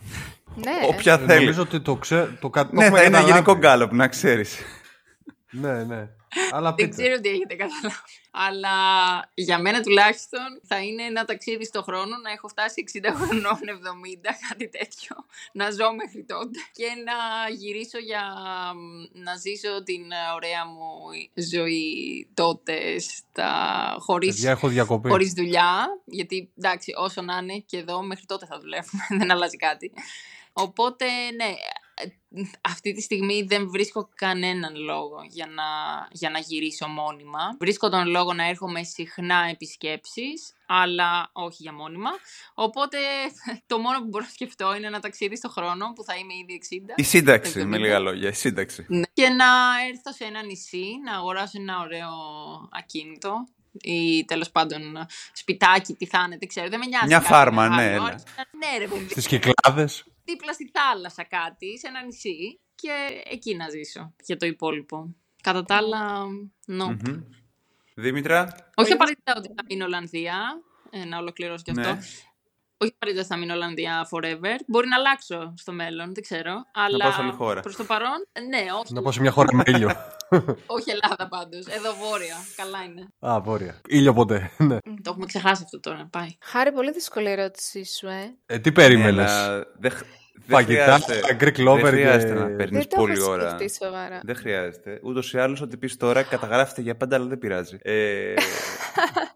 Ναι. Όποια θέλει. Νομίζω ότι το ξέρω. Το κα... Ναι, θα είναι ένα γενικό γκάλωπ, να ξέρεις. ναι, ναι. Αλλά Δεν ξέρω τι έχετε καταλάβει. Αλλά για μένα τουλάχιστον θα είναι ένα ταξίδι στο χρόνο να έχω φτάσει 60 χρονών, 70, κάτι τέτοιο. Να ζω μέχρι τότε. Και να γυρίσω για να ζήσω την ωραία μου ζωή τότε στα... χωρίς, χωρίς δουλειά. Γιατί εντάξει όσο να είναι και εδώ μέχρι τότε θα δουλεύουμε. [laughs] Δεν αλλάζει κάτι. Οπότε, ναι, αυτή τη στιγμή δεν βρίσκω κανέναν λόγο για να, για να γυρίσω μόνιμα. Βρίσκω τον λόγο να έρχομαι συχνά επισκέψεις, αλλά όχι για μόνιμα. Οπότε το μόνο που μπορώ να σκεφτώ είναι ένα ταξίδι στο χρόνο που θα είμαι ήδη 60. Η σύνταξη, με λίγα λόγια, η σύνταξη. Ναι. Και να έρθω σε ένα νησί, να αγοράσω ένα ωραίο ακίνητο ή τέλος πάντων σπιτάκι, τι θα είναι, δεν ξέρω, δεν με νοιάζει. Μια κάτι φάρμα, μεγάλο. ναι, έλα. Άρχισα, ναι, ρε παιδί, Στις Κυκλάδες. δίπλα στη θάλασσα κάτι, σε ένα νησί και εκεί να ζήσω για το υπόλοιπο. Κατά τα άλλα, no. Μμμ. Δήμητρα, Όχι απαραίτητα ότι θα μείνω Ολλανδία, ε, να ολοκληρώσω κι αυτό. Ναι. Όχι απαραίτητα ότι θα μείνω Ολλανδία forever. Μπορεί να αλλάξω στο μέλλον, δεν ξέρω. Αλλά πάω σε άλλη χώρα. προς το παρόν, ναι, όχι. Να πάω σε μια χώρα με ήλιο. [laughs] Όχι Ελλάδα πάντως. Εδώ βόρεια. Καλά είναι. Α, βόρεια. Ήλιο ποτέ. [laughs] Ναι. Το έχουμε ξεχάσει αυτό τώρα. Πάει. Χάρη, πολύ δύσκολη η ερώτησή σου, ε. Ε, τι περίμενες; έλα, δεν χ- δεν Φαγητά, χρειάζεται- Greek lover Δεν χρειάζεται και- να παίρνεις Δεν το πολλή έχω ώρα. σκεφτεί σοβαρά. Δεν χρειάζεται. Ούτως ή άλλως, ό,τι πεις τώρα καταγράφεται για πάντα, αλλά δεν πειράζει. Ε, [laughs]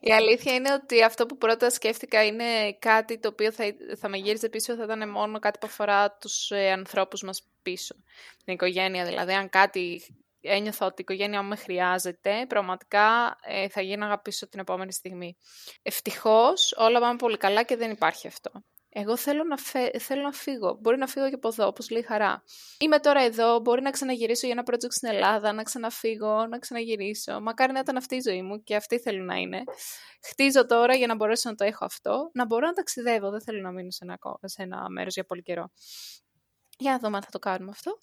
Η αλήθεια είναι ότι αυτό που πρώτα σκέφτηκα είναι κάτι το οποίο θα, θα με γύριζε πίσω, θα ήταν μόνο κάτι που αφορά τους ε, ανθρώπους μας πίσω. Την οικογένεια δηλαδή, αν κάτι ένιωθα ότι η οικογένεια μου με χρειάζεται, πραγματικά ε, θα γίναγα πίσω την επόμενη στιγμή. Ευτυχώς όλα πάνε πολύ καλά και δεν υπάρχει αυτό. Εγώ θέλω να, φε... θέλω να φύγω. Μπορεί να φύγω και από εδώ, όπως λέει η Χαρά. Είμαι τώρα εδώ, μπορεί να ξαναγυρίσω για ένα project στην Ελλάδα, να ξαναφύγω, να ξαναγυρίσω. Μακάρι να ήταν αυτή η ζωή μου και αυτή θέλω να είναι. Χτίζω τώρα για να μπορέσω να το έχω αυτό, να μπορώ να ταξιδεύω. Δεν θέλω να μείνω σε ένα, κο- σε ένα μέρος για πολύ καιρό. Για να δούμε αν θα το κάνουμε αυτό.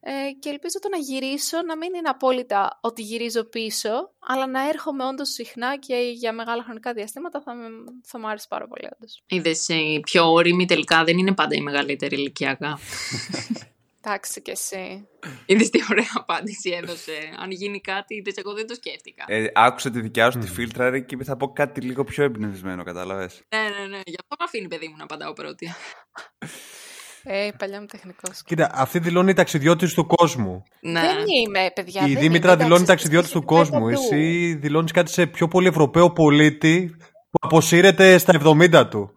Ε, και ελπίζω το να γυρίσω να μην είναι απόλυτα ότι γυρίζω πίσω, αλλά να έρχομαι όντως συχνά και για μεγάλα χρονικά διαστήματα θα, με- θα μου άρεσε πάρα πολύ όντως. Είδες οι πιο όρημοι τελικά δεν είναι πάντα η μεγαλύτερη ηλικιακά. [laughs] Εντάξει και εσύ. Είδες τι ωραία απάντηση έδωσε. Αν γίνει κάτι, είδες, εγώ δεν το σκέφτηκα. ε, άκουσα τη δικιά σου τη φίλτρα ρε, και θα πω κάτι λίγο πιο εμπνευσμένο, κατάλαβες; Ναι, ναι, ναι. Γι' αυτό με αφήνει παιδί μου να απαντάω πρώτη. [laughs] Ε, η παλιά μου τεχνικός. Κοίτα, αυτή δηλώνει ταξιδιώτης του κόσμου. ναι. Δεν είμαι, παιδιά. η δεν Δήμητρα είμαι, δηλώνει εντάξει, ταξιδιώτης του εσείς έχετε κόσμου. πάει παντού. Εσύ δηλώνεις κάτι σε πιο πολύ Ευρωπαίο πολίτη που αποσύρεται στα 70 του.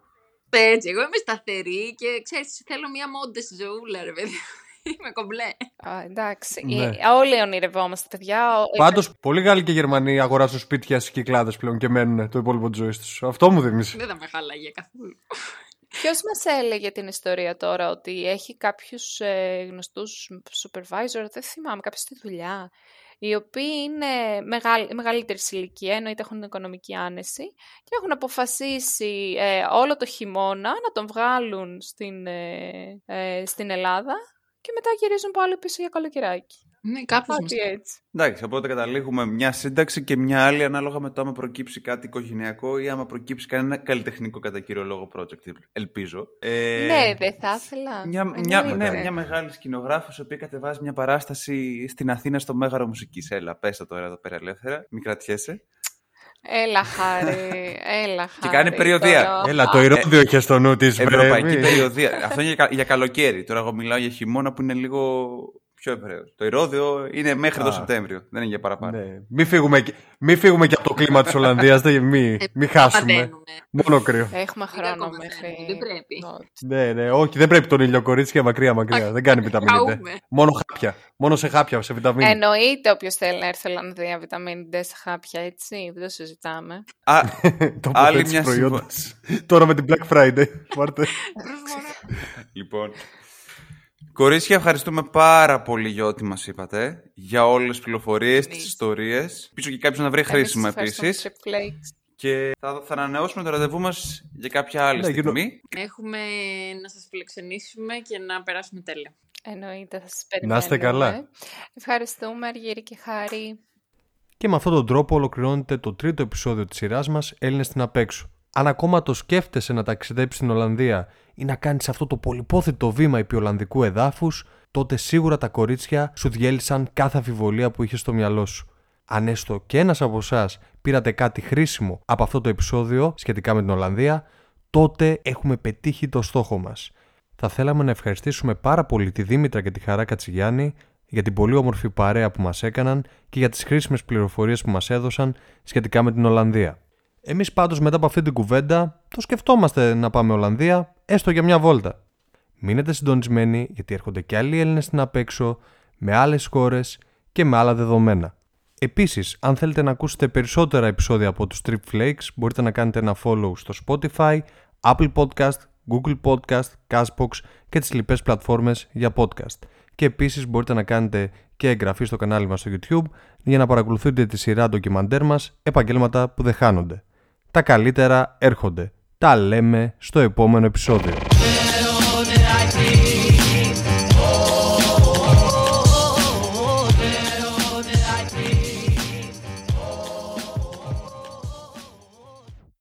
Έτσι, εγώ είμαι σταθερή και ξέρεις, θέλω μια μόντε ζωούλα, ρε παιδί. Είμαι κομπλέ. Α, εντάξει. Ναι. Ε, όλοι ονειρευόμαστε, παιδιά. Ο- Πάντως, πολύ Γάλλοι και Γερμανοί αγοράζουν σπίτια στις κυκλάδες πλέον και μένουν το υπόλοιπο της ζωής τους. Αυτό μου θυμίζει. Δεν θα με χάλαγε καθόλου. Ποιος μας έλεγε την ιστορία τώρα ότι έχει κάποιους ε, γνωστούς supervisor, δεν θυμάμαι, κάποιου στη δουλειά, οι οποίοι είναι μεγαλ, μεγαλύτερης ηλικία, εννοείται έχουν οικονομική άνεση και έχουν αποφασίσει ε, όλο το χειμώνα να τον βγάλουν στην, ε, ε, στην Ελλάδα και μετά γυρίζουν πάλι πίσω για καλοκαιράκι. Ναι, κάποιο Κάτι έτσι. Εντάξει, οπότε καταλήγουμε μια σύνταξη και μια άλλη ανάλογα με το άμα προκύψει κάτι οικογενειακό ή άμα προκύψει κανένα καλλιτεχνικό κατά κύριο λόγο project. Ελπίζω. Ε, Ναι, δεν θα ήθελα. Μια, μια, Εννοείται. ναι, μια μεγάλη σκηνογράφος η οποία κατεβάζει μια παράσταση στην Αθήνα στο Μέγαρο Μουσικής. Έλα, πες το τώρα εδώ πέρα ελεύθερα, μην κρατιέσαι. Έλα χάρη, έλα χάρη. κάνει περιοδεία. τώρα. Έλα, το ηρώδιο είχε στο νου της. Ευρωπαϊκή βρε, μη. περιοδία. Αυτό είναι για, κα- για καλοκαίρι. Τώρα εγώ μιλάω για χειμώνα που είναι λίγο πιο ευρέως. Το ηρόδιο είναι μέχρι το Α. Σεπτέμβριο. Δεν είναι για παραπάνω. Ναι. Μην φύγουμε, και- μη φύγουμε και από το κλίμα της Ολλανδίας, δεν- μη, μη χάσουμε. Παταίνουμε. Μόνο κρύο. Έχουμε Δεν χρόνο ακόμα μέχρι... φαίνεται, δεν πρέπει. Ναι, ναι, όχι, δεν πρέπει τον ήλιο, κορίτσια, μακριά, μακριά. Δεν κάνει βιταμίνη D. Καούμε. Μόνο χάπια. Μόνο σε χάπια, σε βιταμίνη. Εννοείται όποιος θέλει να έρθει Ολλανδία, βιταμίνη D σε χάπια, έτσι. Δεν το συζητάμε. Α, [laughs] Το άλλη άλλη μια προϊόντα. Τώρα με την Black Friday. Πάρτε. λοιπόν. Κορίτσια, ευχαριστούμε πάρα πολύ για ό,τι μας είπατε. Για όλες τις πληροφορίες, τις Εμείς. ιστορίες. Πίσω και κάποιος να βρει χρήσιμο Εμείς ευχαριστούμε, επίσης. Trip Flakes. Και θα, θα ανανεώσουμε το ραντεβού μας για κάποια άλλη Ναι, γύρω- στιγμή. Έχουμε να σας φιλοξενήσουμε και να περάσουμε τέλεια. Εννοείται, θα σας Να περιμένουμε. είστε καλά. Ευχαριστούμε, Αργύρη και Χάρη. Και με αυτόν τον τρόπο ολοκληρώνεται το τρίτο επεισόδιο της σειράς μας Έλληνες στην Απέξω. Αν ακόμα το σκέφτεσαι να ταξιδέψεις στην Ολλανδία ή να κάνεις αυτό το πολυπόθητο βήμα επί Ολλανδικού εδάφους, τότε σίγουρα τα κορίτσια σου διέλυσαν κάθε αμφιβολία που είχες στο μυαλό σου. Αν έστω και ένας από εσάς πήρατε κάτι χρήσιμο από αυτό το επεισόδιο σχετικά με την Ολλανδία, τότε έχουμε πετύχει το στόχο μας. Θα θέλαμε να ευχαριστήσουμε πάρα πολύ τη Δήμητρα και τη Χαρά Κατσιγιάννη για την πολύ όμορφη παρέα που μας έκαναν και για τις χρήσιμες πληροφορίες που μας έδωσαν σχετικά με την Ολλανδία. Εμείς πάντως μετά από αυτή την κουβέντα το σκεφτόμαστε να πάμε Ολλανδία έστω για μια βόλτα. Μείνετε συντονισμένοι γιατί έρχονται και άλλοι Έλληνες στην απέξω με άλλες χώρες και με άλλα δεδομένα. Επίσης, αν θέλετε να ακούσετε περισσότερα επεισόδια από τους Trip Flakes, μπορείτε να κάνετε ένα follow στο Spotify, Apple Podcast, Google Podcast, Castbox και τις λοιπές πλατφόρμες για podcast. και επίσης μπορείτε να κάνετε και εγγραφή στο κανάλι μας στο YouTube για να παρακολουθείτε τη σειρά ντοκιμαντέρ μας «Επαγγέλματα που δεν χάνονται». Τα καλύτερα έρχονται. Τα λέμε στο επόμενο επεισόδιο.